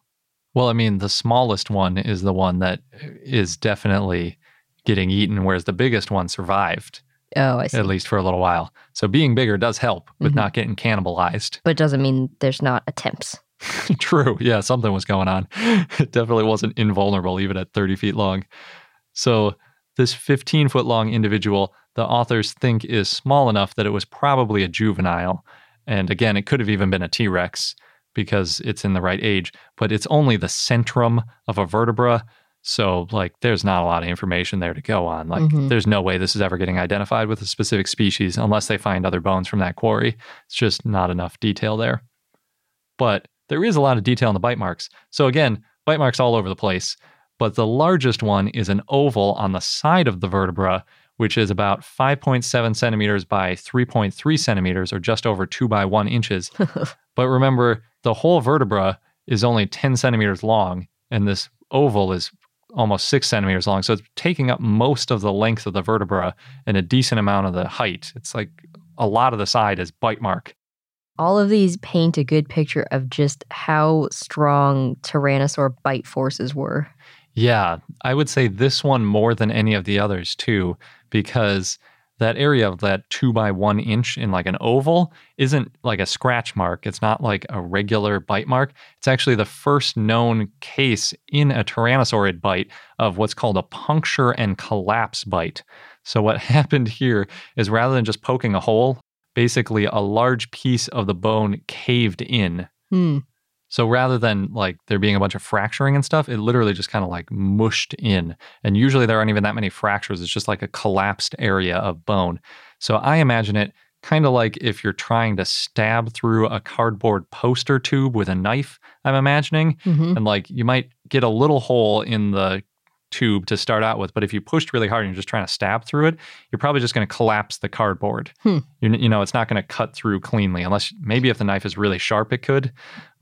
Well, I mean, the smallest one is the one that is definitely getting eaten, whereas the biggest one survived, Oh, I see. at least for a little while. So being bigger does help with Mhm. not getting cannibalized. But it doesn't mean there's not attempts. True. Yeah, something was going on. It definitely wasn't invulnerable, even at 30 feet long. So this 15 foot long individual, the authors think is small enough that it was probably a juvenile. And again, it could have even been a T Rex because it's in the right age, but it's only the centrum of a vertebra. So, like, there's not a lot of information there to go on. Like, Mhm. there's no way this is ever getting identified with a specific species unless they find other bones from that quarry. It's just not enough detail there. But there is a lot of detail in the bite marks. So, again, bite marks all over the place. But the largest one is an oval on the side of the vertebra, which is about 5.7 centimeters by 3.3 centimeters, or just over 2 by 1 inches. But remember, the whole vertebra is only 10 centimeters long, and this oval is almost 6 centimeters long. So it's taking up most of the length of the vertebra and a decent amount of the height. It's like a lot of the side is bite mark. All of these paint a good picture of just how strong Tyrannosaur bite forces were. Yeah, I would say this one more than any of the others too, because that area of that two by one inch in like an oval isn't like a scratch mark. It's not like a regular bite mark. It's actually the first known case in a tyrannosaurid bite of what's called a puncture and collapse bite. So, what happened here is rather than just poking a hole, basically a large piece of the bone caved in Hmm. so rather than like there being a bunch of fracturing and stuff, it literally just kind of like mushed in. And usually there aren't even that many fractures. It's just like a collapsed area of bone. So I imagine it kind of like if you're trying to stab through a cardboard poster tube with a knife, I'm imagining. hmm And like you might get a little hole in the tube to start out with, but if you pushed really hard and you're just trying to stab through it, you're probably just going to collapse the cardboard. Hmm. You, you know, it's not going to cut through cleanly unless maybe if the knife is really sharp, it could.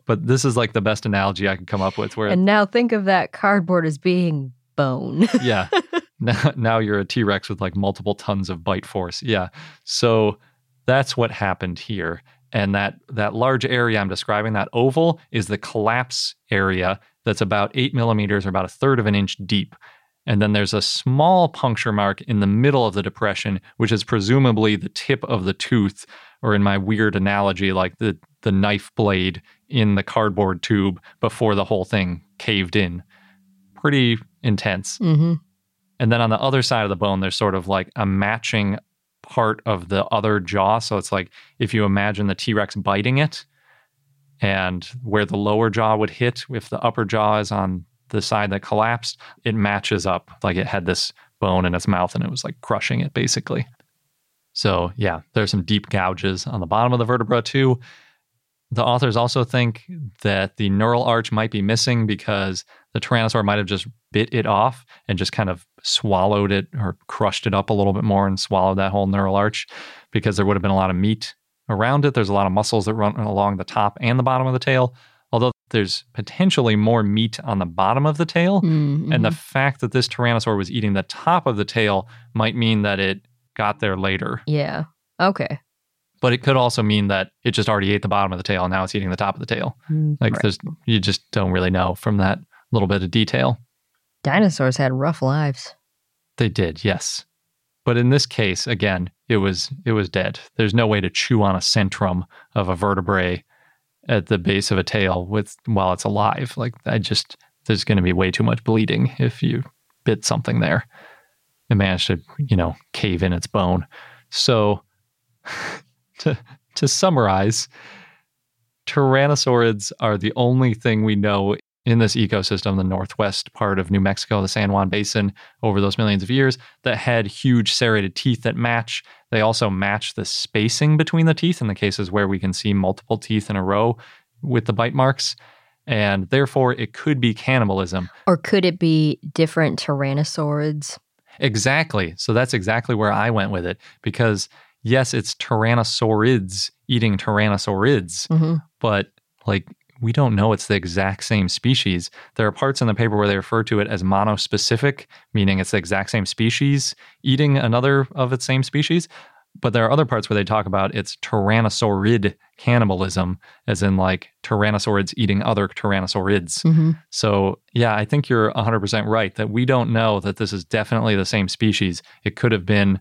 But this is like the best analogy I could come up with where, And now think of that cardboard as being bone. yeah, now, now you're a T Rex with like multiple tons of bite force. Yeah. So that's what happened here. And that that large area I'm describing, that oval, is the collapse area that's about eight millimeters or about a third of an inch deep. And then there's a small puncture mark in the middle of the depression, which is presumably the tip of the tooth, or in my weird analogy, like the, the knife blade in the cardboard tube before the whole thing caved in. Pretty intense. hmm And then on the other side of the bone, there's sort of like a matching part of the other jaw. So it's like if you imagine the T Rex biting it and where the lower jaw would hit, if the upper jaw is on the side that collapsed, it matches up like it had this bone in its mouth and it was like crushing it basically. So yeah, there's some deep gouges on the bottom of the vertebra too. The authors also think that the neural arch might be missing because the tyrannosaur might have just bit it off and just kind of swallowed it or crushed it up a little bit more and swallowed that whole neural arch because there would have been a lot of meat around it. There's a lot of muscles that run along the top and the bottom of the tail, although there's potentially more meat on the bottom of the tail. Mm-hmm. And the fact that this tyrannosaur was eating the top of the tail might mean that it got there later. yeah. Okay. But it could also mean that it just already ate the bottom of the tail and now it's eating the top of the tail. Like Right. there's you just don't really know from that little bit of detail. Dinosaurs had rough lives. They did, yes. But in this case, again, it was it was dead. There's no way to chew on a centrum of a vertebrae at the base of a tail with while it's alive. Like I just there's going to be way too much bleeding if you bit something there. It managed to, you know, cave in its bone. So to to summarize, tyrannosaurids are the only thing we know in this ecosystem, the northwest part of New Mexico, the San Juan Basin, over those millions of years, that had huge serrated teeth that match. They also match the spacing between the teeth in the cases where we can see multiple teeth in a row with the bite marks. And therefore, it could be cannibalism. Or could it be different tyrannosaurids? Exactly. So that's exactly where I went with it because yes, it's tyrannosaurids eating tyrannosaurids, hmm but like we don't know it's the exact same species. There are parts in the paper where they refer to it as monospecific, meaning it's the exact same species eating another of its same species. But there are other parts where they talk about it's tyrannosaurid cannibalism, as in like tyrannosaurids eating other tyrannosaurids. hmm So, yeah, I think you're 100% right that we don't know that this is definitely the same species. It could have been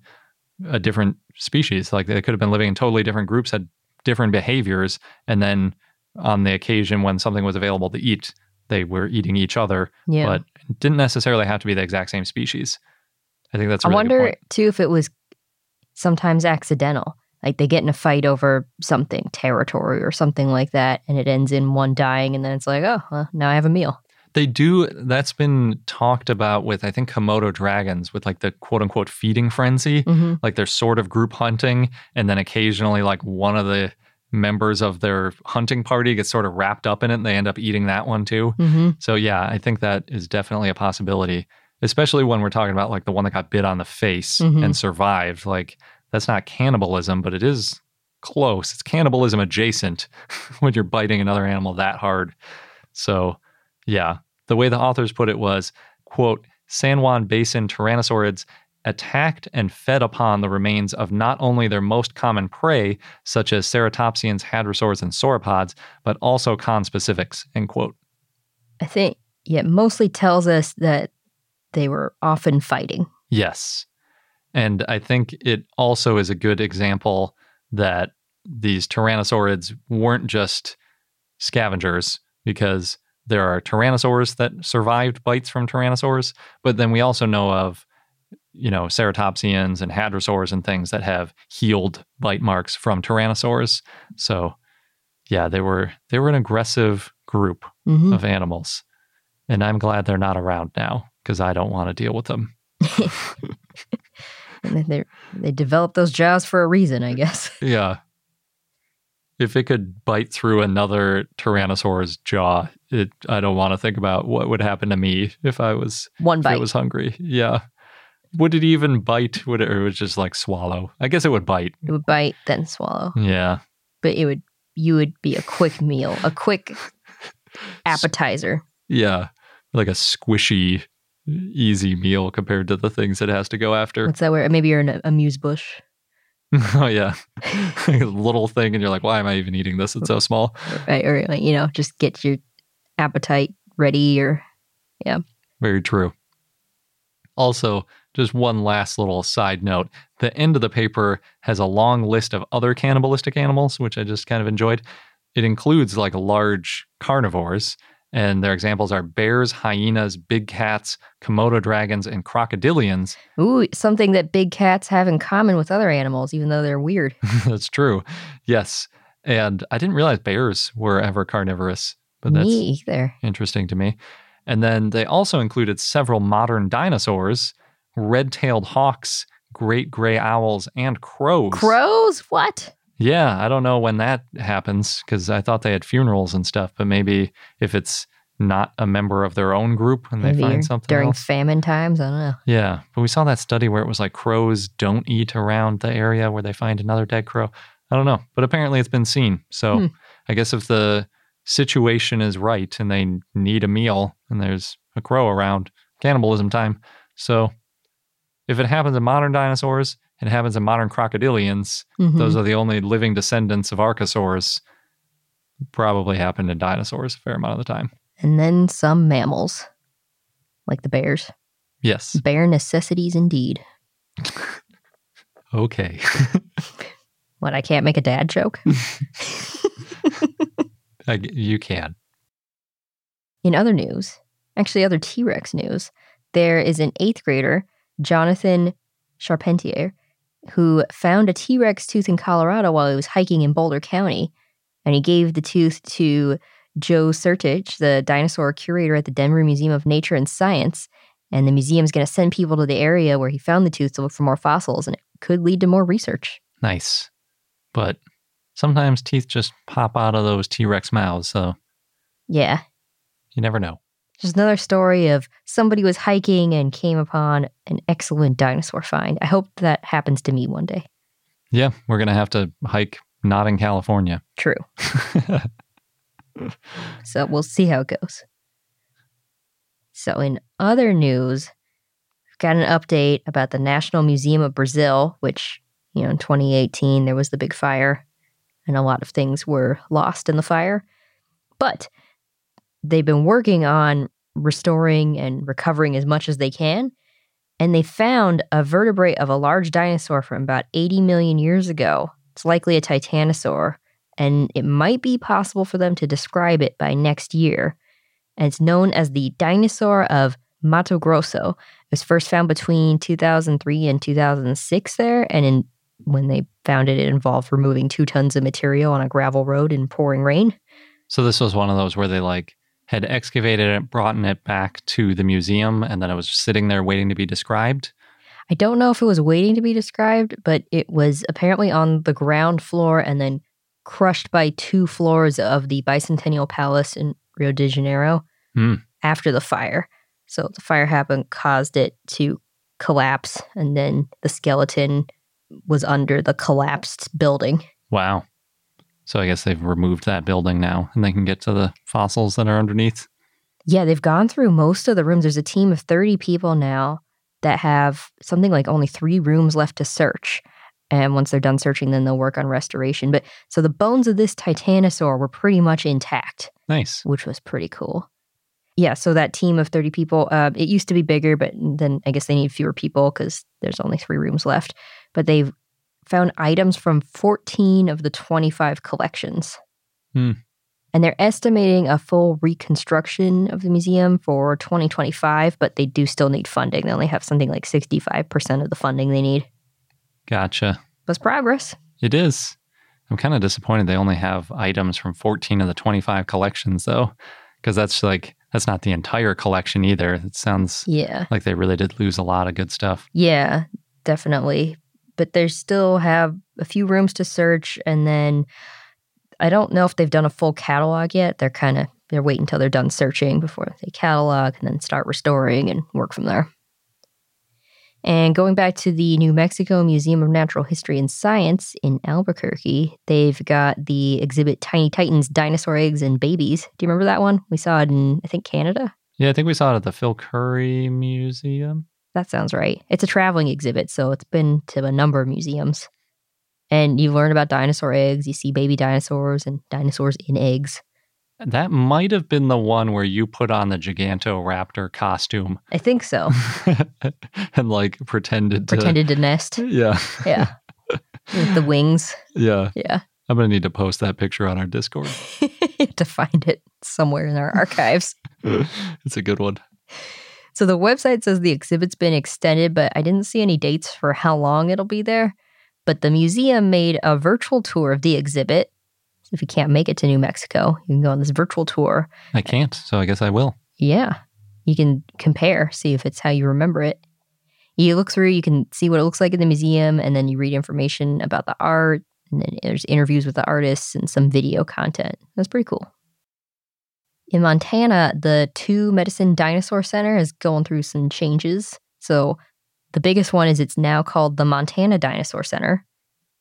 a different species. Like they could have been living in totally different groups, had different behaviors. And then on the occasion when something was available to eat, they were eating each other, Yeah. but it didn't necessarily have to be the exact same species. I think that's a I really good wonder too if it was sometimes accidental. Like they get in a fight over something, territory or something like that, and it ends in one dying, and then it's like, oh, well, now I have a meal. They do. That's been talked about with, I think, Komodo dragons with like the quote unquote feeding frenzy. hmm Like they're sort of group hunting, and then occasionally, like one of the members of their hunting party gets sort of wrapped up in it and they end up eating that one too. hmm So, yeah, I think that is definitely a possibility, especially when we're talking about like the one that got bit on the face Mhm. and survived. Like, that's not cannibalism, but it is close. It's cannibalism adjacent when you're biting another animal that hard. So, yeah, the way the authors put it was, quote, San Juan Basin tyrannosaurids attacked and fed upon the remains of not only their most common prey, such as ceratopsians, hadrosaurs, and sauropods, but also conspecifics, end quote. I think, yeah, it mostly tells us that they were often fighting. Yes. And I think it also is a good example that these tyrannosaurids weren't just scavengers because there are tyrannosaurs that survived bites from tyrannosaurs, but then we also know of you know ceratopsians and hadrosaurs and things that have healed bite marks from tyrannosaurs. So yeah, they were they were an aggressive group hmm of animals. And I'm glad they're not around now because I don't want to deal with them. And they they developed those jaws for a reason, I guess. Yeah. If it could bite through another tyrannosaur's jaw, it I don't want to think about what would happen to me if I was One if bite. it was hungry. Yeah. Would it even bite? Would it or it just like swallow? I guess it would bite. it would bite, then swallow. Yeah. But it would you would be a quick meal, a quick appetizer. Yeah. Like a squishy, easy meal compared to the things it has to go after. What's that word? Maybe you're an amuse-bouche. oh yeah. a little thing and you're like, why am I even eating this? It's so small. right? Or like, you know, just get your appetite ready or yeah. Very true. Also, just one last little side note. The end of the paper has a long list of other cannibalistic animals, which I just kind of enjoyed. It includes like large carnivores, and their examples are bears, hyenas, big cats, Komodo dragons, and crocodilians. ooh, something that big cats have in common with other animals, even though they're weird. that's true. Yes. And I didn't realize bears were ever carnivorous, but that's Me either. interesting to me. And then they also included several modern dinosaurs, red tailed hawks, great gray owls, and crows. Crows? What? Yeah, I don't know when that happens because I thought they had funerals and stuff, but maybe if it's not a member of their own group and they Maybe find something during else. famine times. I don't know. Yeah, but we saw that study where it was like crows don't eat around the area where they find another dead crow. I don't know, but apparently it's been seen. So Hmm. I guess if the situation is right and they need a meal and there's a crow around, cannibalism time. So if it happens in modern dinosaurs, it happens in modern crocodilians. Mhm. Those are the only living descendants of archosaurs. Probably happened in dinosaurs a fair amount of the time. and then some mammals, like the bears. Yes. Bear necessities indeed. Okay. What, I can't make a dad joke? I, you can. In other news, actually, other T Rex news, there is an eighth grader, Jonathan Charpentier, who found a T Rex tooth in Colorado while he was hiking in Boulder County. And he gave the tooth to Joe Sertich, the dinosaur curator at the Denver Museum of Nature and Science. And the museum's going to send people to the area where he found the tooth to look for more fossils, and it could lead to more research. Nice. But sometimes teeth just pop out of those T Rex mouths, so Yeah. you never know. Just another story of somebody was hiking and came upon an excellent dinosaur find. I hope that happens to me one day. Yeah, we're going to have to hike not in California. True. So we'll see how it goes. So, in other news, we've got an update about the National Museum of Brazil, which, you know, in 2018, there was the big fire and a lot of things were lost in the fire. But they've been working on restoring and recovering as much as they can. And they found a vertebrae of a large dinosaur from about 80 million years ago. It's likely a titanosaur and it might be possible for them to describe it by next year. And it's known as the dinosaur of Mato Grosso. It was first found between 2003 and 2006 there, and in, when they found it, it involved removing two tons of material on a gravel road in pouring rain. So this was one of those where they like had excavated it, brought it back to the museum, and then it was sitting there waiting to be described. I don't know if it was waiting to be described, but it was apparently on the ground floor and then crushed by two floors of the Bicentennial Palace in Rio de Janeiro Hmm. after the fire. So the fire happened, caused it to collapse, and then the skeleton was under the collapsed building. Wow. So I guess they've removed that building now and they can get to the fossils that are underneath. Yeah, they've gone through most of the rooms. There's a team of 30 people now that have something like only three rooms left to search. And once they're done searching, then they'll work on restoration. But so the bones of this titanosaur were pretty much intact, Nice. which was pretty cool. Yeah, so that team of 30 people, uh, it used to be bigger, but then I guess they need fewer people because there's only three rooms left. But they've found items from 14 of the 25 collections. Hmm. And they're estimating a full reconstruction of the museum for 2025, but they do still need funding. They only have something like 65% of the funding they need. Gotcha. That's progress. It is. I'm kind of disappointed they only have items from 14 of the 25 collections, though, because that's like, that's not the entire collection either. It sounds Yeah. like they really did lose a lot of good stuff. Yeah, definitely. But they still have a few rooms to search. And then I don't know if they've done a full catalog yet. They're kind of, they're waiting until they're done searching before they catalog and then start restoring and work from there. And going back to the New Mexico Museum of Natural History and Science in Albuquerque, they've got the exhibit Tiny Titans Dinosaur Eggs and Babies. Do you remember that one? We saw it in, I think, Canada. Yeah, I think we saw it at the Phil Currie Museum. That sounds right. It's a traveling exhibit, so it's been to a number of museums. And you learn about dinosaur eggs, you see baby dinosaurs and dinosaurs in eggs. That might have been the one where you put on the Gigantoraptor costume I think so. and like pretended to. Pretended to nest. Yeah. Yeah. With the wings. Yeah. Yeah. I'm going to need to post that picture on our Discord. to find it somewhere in our archives. it's a good one. So the website says the exhibit's been extended, but I didn't see any dates for how long it'll be there. But the museum made a virtual tour of the exhibit. So if you can't make it to New Mexico, you can go on this virtual tour. I can't, so I guess I will. Yeah. You can compare, see if it's how you remember it. You look through, you can see what it looks like in the museum, and then you read information about the art, and then there's interviews with the artists and some video content. That's pretty cool. In Montana, the Two Medicine Dinosaur Center is going through some changes. So the biggest one is it's now called the Montana Dinosaur Center.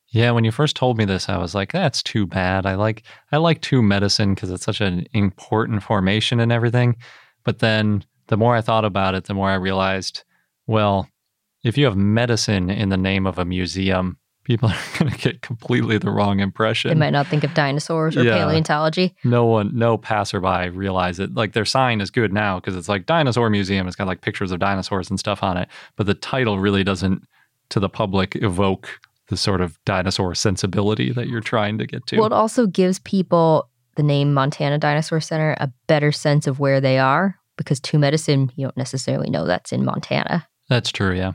Yeah, when you first told me this, I was like, "That's too bad." I like I like two medicine because it's such an important formation and everything. But then the more I thought about it, the more I realized, well, if you have medicine in the name of a museum, people are going to get completely the wrong impression. They might not think of dinosaurs or Yeah. paleontology. no one, no passerby realize it. Like their sign is good now because it's like dinosaur museum. It's got like pictures of dinosaurs and stuff on it, but the title really doesn't to the public evoke the sort of dinosaur sensibility that you're trying to get to. Well, it also gives people the name Montana Dinosaur Center a better sense of where they are because Two Medicine, you don't necessarily know that's in Montana. That's true, yeah.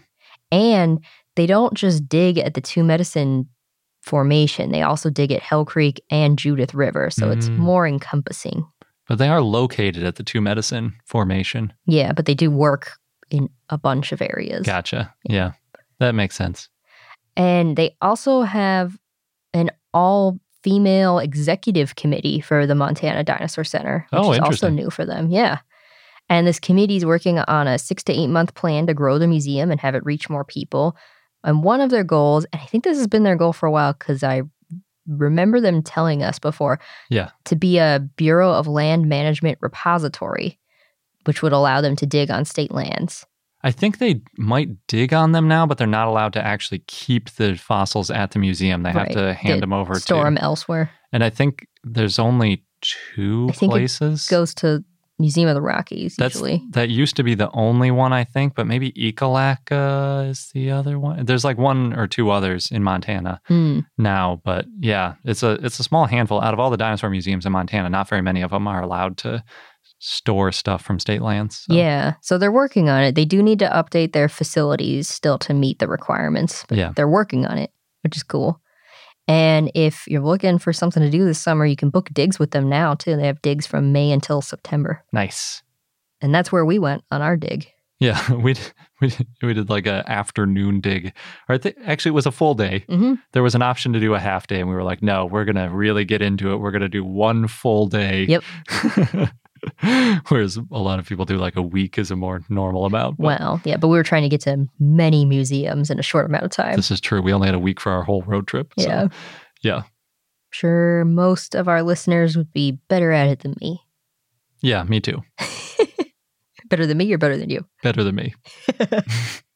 And they don't just dig at the Two Medicine formation, they also dig at Hell Creek and Judith River. So it's Mm. more encompassing. But they are located at the Two Medicine Formation. Yeah, but they do work in a bunch of areas. Gotcha. Yeah. That makes sense. And they also have an all female executive committee for the Montana Dinosaur Center, which Oh, is also new for them. Yeah. And this committee is working on a six to eight month plan to grow the museum and have it reach more people. And one of their goals, and I think this has been their goal for a while because I remember them telling us before, Yeah. to be a Bureau of Land Management repository, which would allow them to dig on state lands. I think they might dig on them now, but they're not allowed to actually keep the fossils at the museum. They have to hand They them over Store to. them elsewhere. And I think there's only two I think it places. Goes to Museum of the Rockies That's usually. that used to be the only one, I think, but maybe Ekalaka is the other one. There's like one or two others in Montana Hmm. now, but yeah, it's a it's a small handful. Out of all the dinosaur museums in Montana, not very many of them are allowed to store stuff from state lands. so- Yeah. So they're working on it. They do need to update their facilities still to meet the requirements, but Yeah. they're working on it, which is cool. And if you're looking for something to do this summer, you can book digs with them now too. They have digs from May until September. nice. And that's where we went on our dig. Yeah, we did, we did, we did like a afternoon dig. Or think actually it was a full day. hmm There was an option to do a half day, and we were like, no, we're gonna really get into it. We're gonna do one full day. Yep. Whereas a lot of people do like a week is a more normal amount. but Well, yeah, but we were trying to get to many museums in a short amount of time. this is true. We only had a week for our whole road trip. so, yeah. yeah. Sure, most of our listeners would be better at it than me. Yeah, me too. Better than me or better than you? Better than me.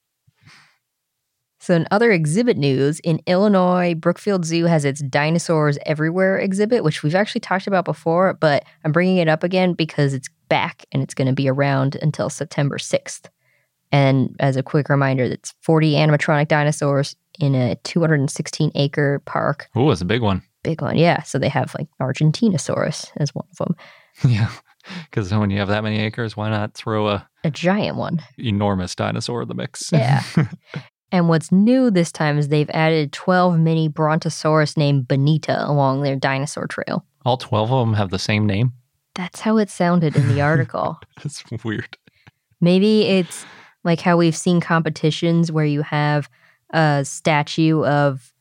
So, in other exhibit news, in Illinois, Brookfield Zoo has its Dinosaurs Everywhere exhibit, which we've actually talked about before, but I'm bringing it up again because it's back and it's going to be around until September 6th. And as a quick reminder, it's 40 animatronic dinosaurs in a 216 acre park. Oh, it's a big one. Big one, yeah. So they have like Argentinosaurus as one of them, yeah. Because when you have that many acres, why not throw a a giant one. enormous dinosaur in the mix? Yeah. And what's new this time is they've added 12 mini Brontosaurus named Bonita along their dinosaur trail. All 12 of them have the same name. That's how it sounded in the article. That's weird. Maybe it's like how we've seen competitions where you have a statue of,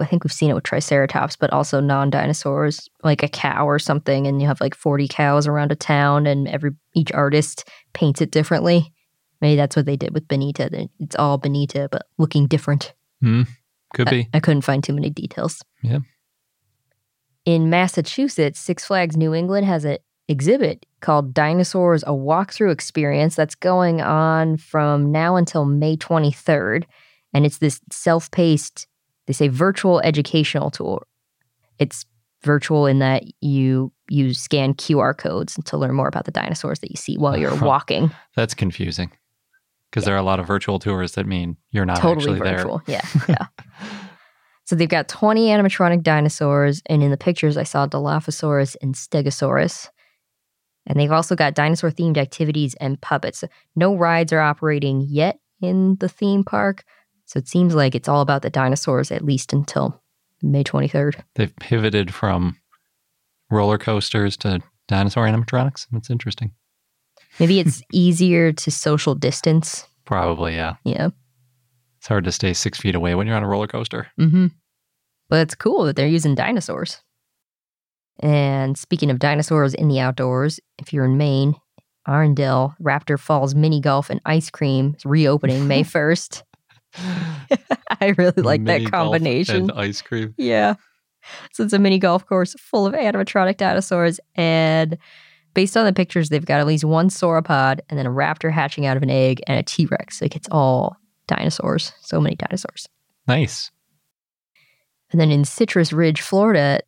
I think we've seen it with Triceratops, but also non dinosaurs, like a cow or something, and you have like 40 cows around a town, and every each artist paints it differently. Maybe that's what they did with Bonita. that It's all Bonita, but looking different. Hmm, could I- be. I, couldn't find too many details. Yeah. In Massachusetts, Six Flags New England has an exhibit called Dinosaurs A Walkthrough Experience that's going on from now until May 23rd. And it's this self paced, they say virtual educational tool. It's virtual in that you you scan QR codes to learn more about the dinosaurs that you see while you're walking. That's confusing. Because there are a lot of virtual tours that mean you're not totally actually virtual. Yeah, yeah. so they've got 20 animatronic dinosaurs, and in the pictures I saw Dilophosaurus and Stegosaurus. And they've also got dinosaur themed activities and puppets. No rides are operating yet in the theme park. So it seems like it's all about the dinosaurs at least until May 23rd. They've pivoted from roller coasters to dinosaur animatronics. That's interesting. Maybe it's easier to social distance. Probably, yeah. Yeah. It's hard to stay six feet away when you're on a roller coaster. Mm-hmm. But it's cool that they're using dinosaurs. And speaking of dinosaurs in the outdoors, if you're in Maine, Arundel Raptor Falls Mini Golf and Ice Cream is reopening May 1st. I really like Mini that golf combination. And ice cream. Yeah. So it's a mini golf course full of animatronic dinosaurs. And based on the pictures, they've got at least one sauropod and then a raptor hatching out of an egg and a T Rex. Like it's all dinosaurs. So many dinosaurs. Nice. And then in Citrus Ridge, Florida,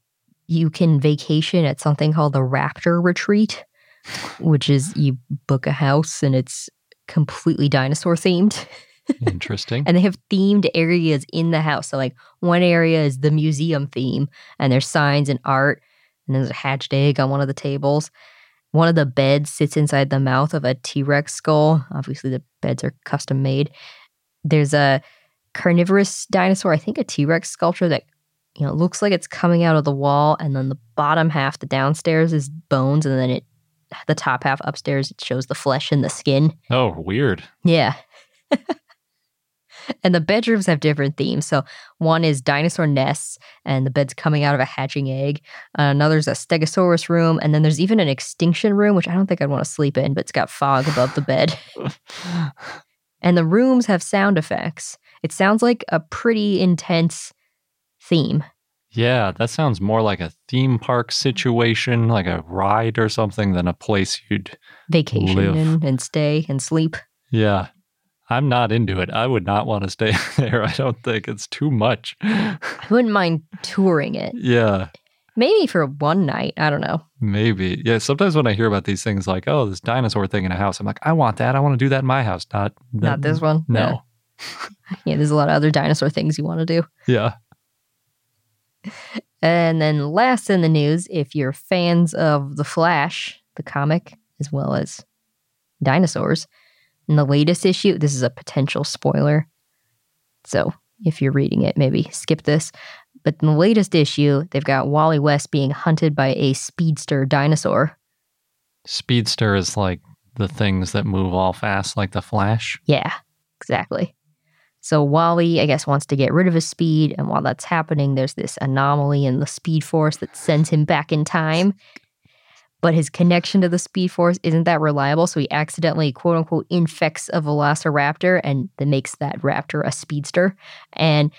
you can vacation at something called the Raptor Retreat, which is you book a house and it's completely dinosaur themed. Interesting. and they have themed areas in the house. So, like, one area is the museum theme, and there's signs and art, and there's a hatched egg on one of the tables. One of the beds sits inside the mouth of a T Rex skull. Obviously, the beds are custom made. There's a carnivorous dinosaur, I think a T Rex sculpture that you know looks like it's coming out of the wall, and then the bottom half, the downstairs, is bones, and then it the top half upstairs it shows the flesh and the skin. oh, weird. Yeah. and the bedrooms have different themes. So one is dinosaur nests, and the bed's coming out of a hatching egg. Uh, another's a stegosaurus room, and then there's even an extinction room, which I don't think I'd want to sleep in, but it's got fog above the bed. And the rooms have sound effects. It sounds like a pretty intense theme. Yeah, that sounds more like a theme park situation, like a ride or something, than a place you'd. Vacation Live. and, and stay and sleep. Yeah. I'm not into it. I would not want to stay there. I don't think it's too much. I wouldn't mind touring it. Yeah, Maybe for one night. I don't know. maybe. Yeah, sometimes when I hear about these things like, oh, this dinosaur thing in a house, I'm like, I want that. I want to do that in my house. Not, Not this one. No. Yeah. Yeah, there's a lot of other dinosaur things you want to do. Yeah. And then last in the news, if you're fans of The Flash, the comic, as well as dinosaurs, in the latest issue, this is a potential spoiler. So if you're reading it, maybe skip this. But in the latest issue, they've got Wally West being hunted by a speedster dinosaur. Speedster is like the things that move all fast, like the Flash. Yeah, exactly. So Wally, I guess, wants to get rid of his speed, and while that's happening, there's this anomaly in the speed force that sends him back in time. But his connection to the speed force isn't that reliable, so he accidentally, quote unquote, infects a velociraptor, and that makes that raptor a speedster. And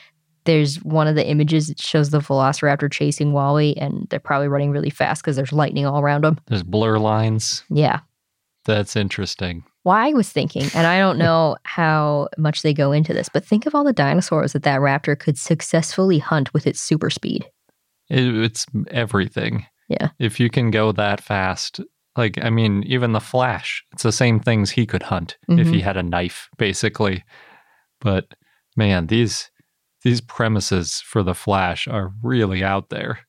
there's one of the images that shows the velociraptor chasing Wally, and they're probably running really fast because there's lightning all around them. There's blur lines. Yeah, That's interesting. Why I was thinking, and I don't know how much they go into this, but think of all the dinosaurs that that raptor could successfully hunt with its super speed. It, it's everything. Yeah. If you can go that fast, like, I mean, even the Flash, it's the same things he could hunt if he mm-hmm. had a knife, basically. But man, these these premises for the Flash are really out there.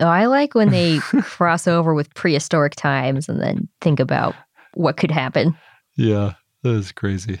Oh, I like when they cross over with prehistoric times and then think about what could happen. Yeah, that is crazy.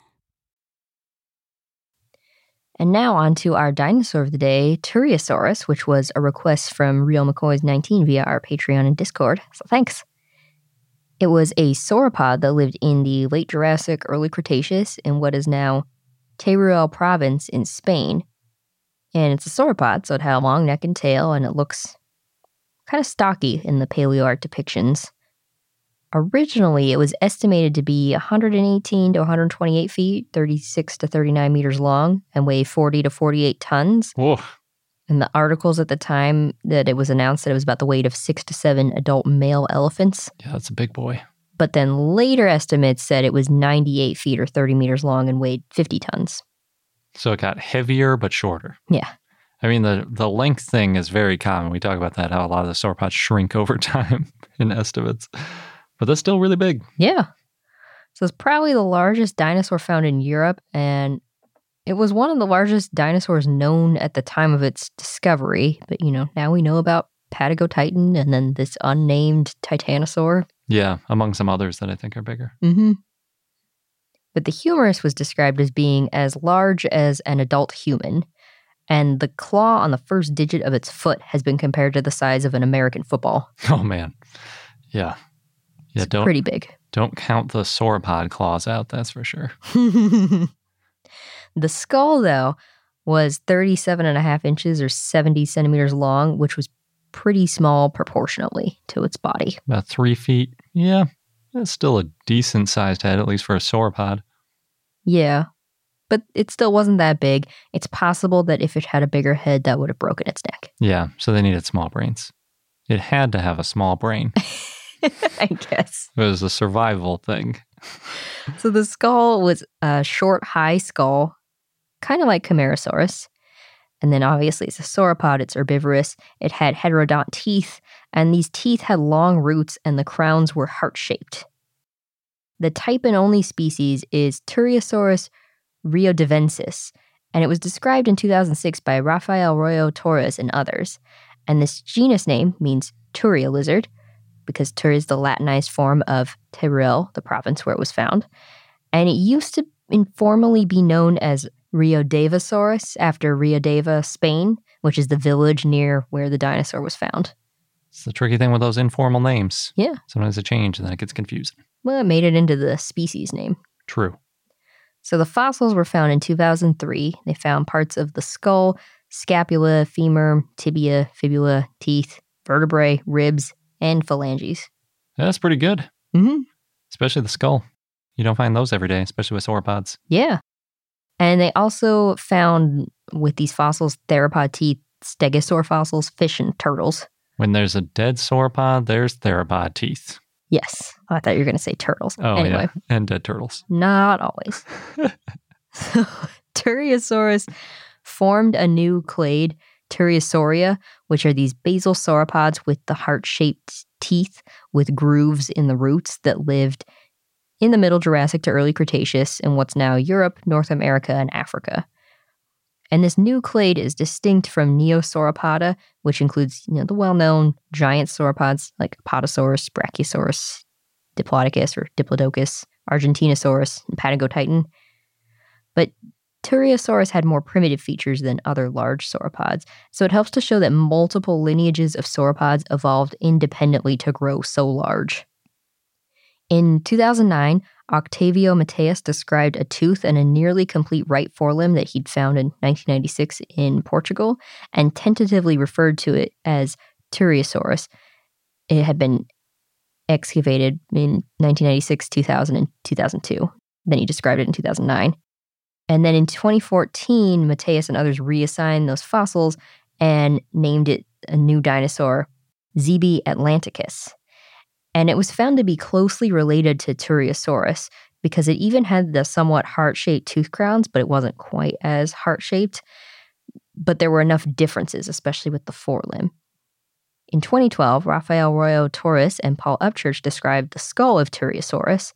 And now on to our dinosaur of the day, Turiasaurus, which was a request from Real McCoy's 19 via our Patreon and Discord. So thanks. It was a sauropod that lived in the late Jurassic, early Cretaceous in what is now Teruel province in Spain. And it's a sauropod, so it had a long neck and tail, and it looks kind of stocky in the paleo art depictions. Originally, it was estimated to be 118 to 128 feet, 36 to 39 meters long, and weigh 40 to 48 tons. Whoa. And the articles at the time that it was announced that it was about the weight of six to seven adult male elephants. Yeah, that's a big boy. But then later estimates said it was 98 feet or 30 meters long and weighed 50 tons. So it got heavier but shorter. Yeah. I mean, the, the length thing is very common. We talk about that, how a lot of the sauropods shrink over time in estimates. But that's still really big. Yeah. So it's probably the largest dinosaur found in Europe, and it was one of the largest dinosaurs known at the time of its discovery. But, you know, now we know about Patagotitan and then this unnamed Titanosaur. Yeah, among some others that I think are bigger. Mm-hmm. But the humerus was described as being as large as an adult human, and the claw on the first digit of its foot has been compared to the size of an American football. Oh man. Yeah. Yeah, It's don't pretty big. don't count the sauropod claws out, that's for sure. the skull, though, was 37 and a half inches or 70 centimeters long, which was pretty small proportionally to its body. About three feet. Yeah. That's still a decent sized head, at least for a sauropod. Yeah. But it still wasn't that big. It's possible that if it had a bigger head, that would have broken its neck. Yeah, so they needed small brains. It had to have a small brain. I guess. It was a survival thing. So the skull was a short, high skull, kind of like Camarasaurus. And then obviously it's a sauropod, it's herbivorous. It had heterodont teeth, and these teeth had long roots, and the crowns were heart shaped. The type and only species is Turiasaurus riodevensis, and it was described in 2006 by Rafael Royo Torres and others. And this genus name means Turia lizard, because Tur is the Latinized form of Teruel, the province where it was found. And it used to informally be known as Riodevasaurus after Riodeva, Spain, which is the village near where the dinosaur was found. It's the tricky thing with those informal names. Yeah. Sometimes it changes and then it gets confusing. Well, it made it into the species name. True. So the fossils were found in 2003. They found parts of the skull, scapula, femur, tibia, fibula, teeth, vertebrae, ribs, and phalanges. That's pretty good, Mm-hmm. especially the skull. You don't find those every day, especially with sauropods. Yeah. And they also found with these fossils theropod teeth, stegosaur fossils, fish, and turtles. When there's a dead sauropod, there's theropod teeth. Yes. I thought you were going to say turtles. Oh, anyway, yeah. And dead turtles. not always. so, Turiasaurus formed a new clade, Turiasauria, which are these basal sauropods with the heart shaped teeth with grooves in the roots that lived in the Middle Jurassic to early Cretaceous in what's now Europe, North America, and Africa. And this new clade is distinct from Neosauropoda, which includes you know, the well known giant sauropods like Apatosaurus, Brachiosaurus, Diplodocus or Diplodocus, Argentinosaurus, and Patagotitan. But Turiasaurus had more primitive features than other large sauropods, so it helps to show that multiple lineages of sauropods evolved independently to grow so large. In 2009, Octavio Mateus described a tooth and a nearly complete right forelimb that he'd found in 1996 in Portugal and tentatively referred to it as Turiasaurus. It had been excavated in 1996, 2000, and 2002. Then he described it in 2009. And then in 2014, Mateus and others reassigned those fossils and named it a new dinosaur, Zby atlanticus. And it was found to be closely related to Turiasaurus because it even had the somewhat heart shaped tooth crowns, but it wasn't quite as heart shaped. But there were enough differences, especially with the forelimb. In 2012, Rafael Royo Torres and Paul Upchurch described the skull of Turiasaurus,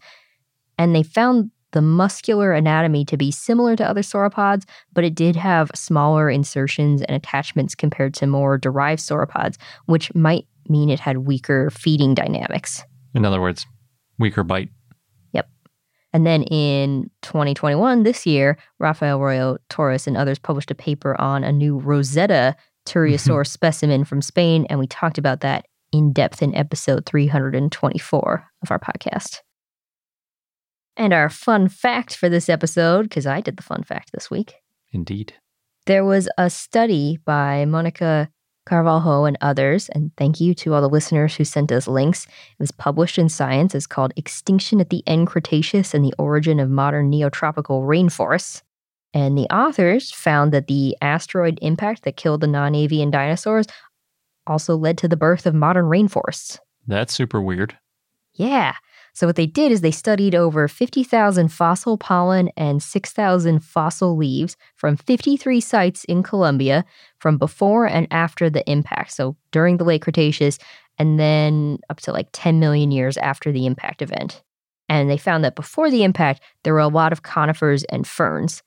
and they found the muscular anatomy to be similar to other sauropods, but it did have smaller insertions and attachments compared to more derived sauropods, which might mean it had weaker feeding dynamics. In other words, weaker bite. Yep. And then in 2021, this year, Rafael Royo Torres and others published a paper on a new Rosetta Turiasaur specimen from Spain, and we talked about that in depth in episode 324 of our podcast. And our fun fact for this episode, because I did the fun fact this week, Indeed. there was a study by Monica Carvalho and others, and thank you to all the listeners who sent us links. It was published in Science. It's called Extinction at the End Cretaceous and the Origin of Modern Neotropical Rainforests. And the authors found that the asteroid impact that killed the non avian dinosaurs also led to the birth of modern rainforests. That's super weird. Yeah. So what they did is they studied over 50,000 fossil pollen and 6,000 fossil leaves from 53 sites in Colombia from before and after the impact. So during the late Cretaceous and then up to like 10 million years after the impact event. And they found that before the impact, there were a lot of conifers and ferns.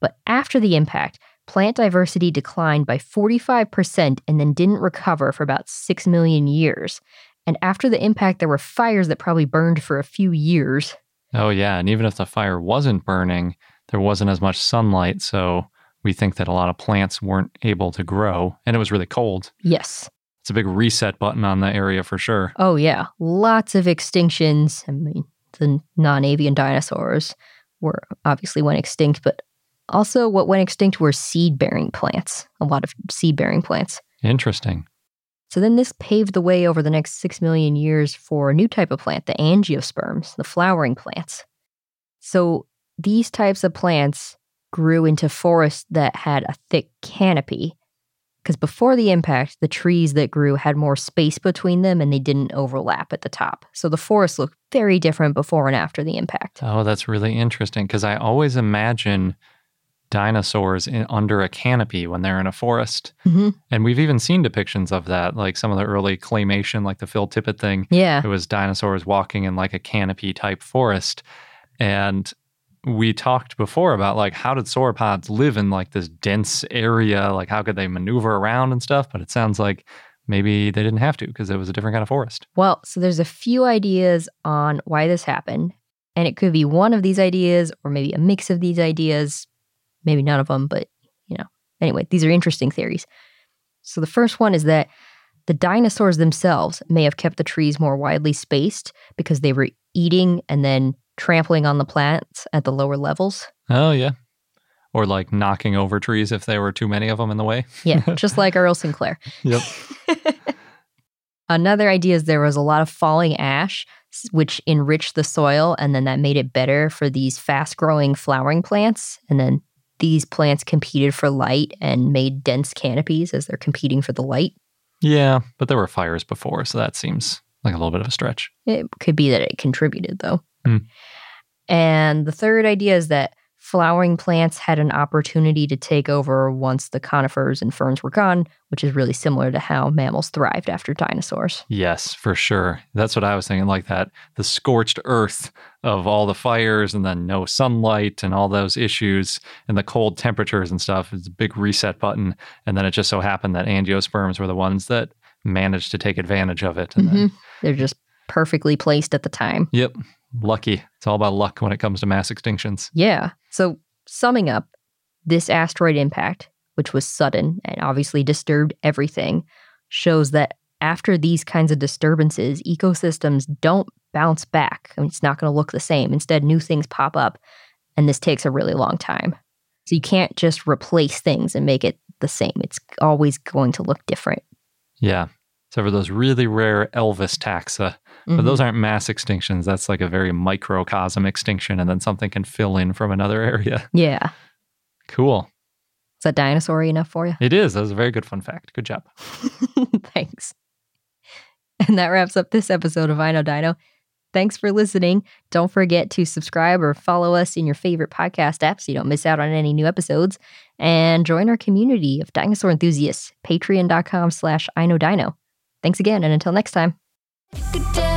But after the impact, plant diversity declined by 45% and then didn't recover for about 6 million years. And after the impact, there were fires that probably burned for a few years. Oh, yeah. And even if the fire wasn't burning, there wasn't as much sunlight. So we think that a lot of plants weren't able to grow and it was really cold. Yes. It's a big reset button on the area for sure. Oh, yeah. Lots of extinctions. I mean, the non avian dinosaurs were obviously went extinct, but also what went extinct were seed bearing plants, a lot of seed bearing plants. Interesting. So then this paved the way over the next six million years for a new type of plant, the angiosperms, the flowering plants. So these types of plants grew into forests that had a thick canopy. Because before the impact, the trees that grew had more space between them and they didn't overlap at the top. So the forest looked very different before and after the impact. Oh, that's really interesting because I always imagine dinosaurs in, under a canopy when they're in a forest. Mhm. And we've even seen depictions of that, like some of the early claymation, like the Phil Tippett thing. Yeah. It was dinosaurs walking in like a canopy type forest. And we talked before about like how did sauropods live in like this dense area? Like how could they maneuver around and stuff? But it sounds like maybe they didn't have to because it was a different kind of forest. Well, so there's a few ideas on why this happened. And it could be one of these ideas or maybe a mix of these ideas. Maybe none of them, but you know. Anyway, these are interesting theories. So the first one is that the dinosaurs themselves may have kept the trees more widely spaced because they were eating and then trampling on the plants at the lower levels. Oh, yeah. Or like knocking over trees if there were too many of them in the way. Yeah, just like Earl Sinclair. Yep. Another idea is there was a lot of falling ash, which enriched the soil, and then that made it better for these fast growing flowering plants. And then these plants competed for light and made dense canopies as they're competing for the light. Yeah, but there were fires before, so that seems like a little bit of a stretch. It could be that it contributed, though. Hmm. And the third idea is that flowering plants had an opportunity to take over once the conifers and ferns were gone, which is really similar to how mammals thrived after dinosaurs. Yes, for sure. That's what I was thinking. Like that, the scorched earth of all the fires and then no sunlight and all those issues and the cold temperatures and stuff is a big reset button. And then it just so happened that angiosperms were the ones that managed to take advantage of it. And then, Mhm. They're just perfectly placed at the time. yep, lucky. It's all about luck when it comes to mass extinctions. Yeah. So, summing up, this asteroid impact, which was sudden and obviously disturbed everything, shows that after these kinds of disturbances, ecosystems don't bounce back. I mean, it's not going to look the same. Instead, new things pop up, and this takes a really long time. So, you can't just replace things and make it the same. It's always going to look different. Yeah. So for those really rare Elvis taxa, but Mhm. those aren't mass extinctions. That's like a very microcosm extinction, and then something can fill in from another area. Yeah. Cool. Is that dinosaur enough for you? It is. That was a very good fun fact. Good job. Thanks. And that wraps up this episode of I Know Dino. Thanks for listening. Don't forget to subscribe or follow us in your favorite podcast app so you don't miss out on any new episodes. And join our community of dinosaur enthusiasts, patreon.com slash I Know Dino. Thanks again, and until next time. Good day.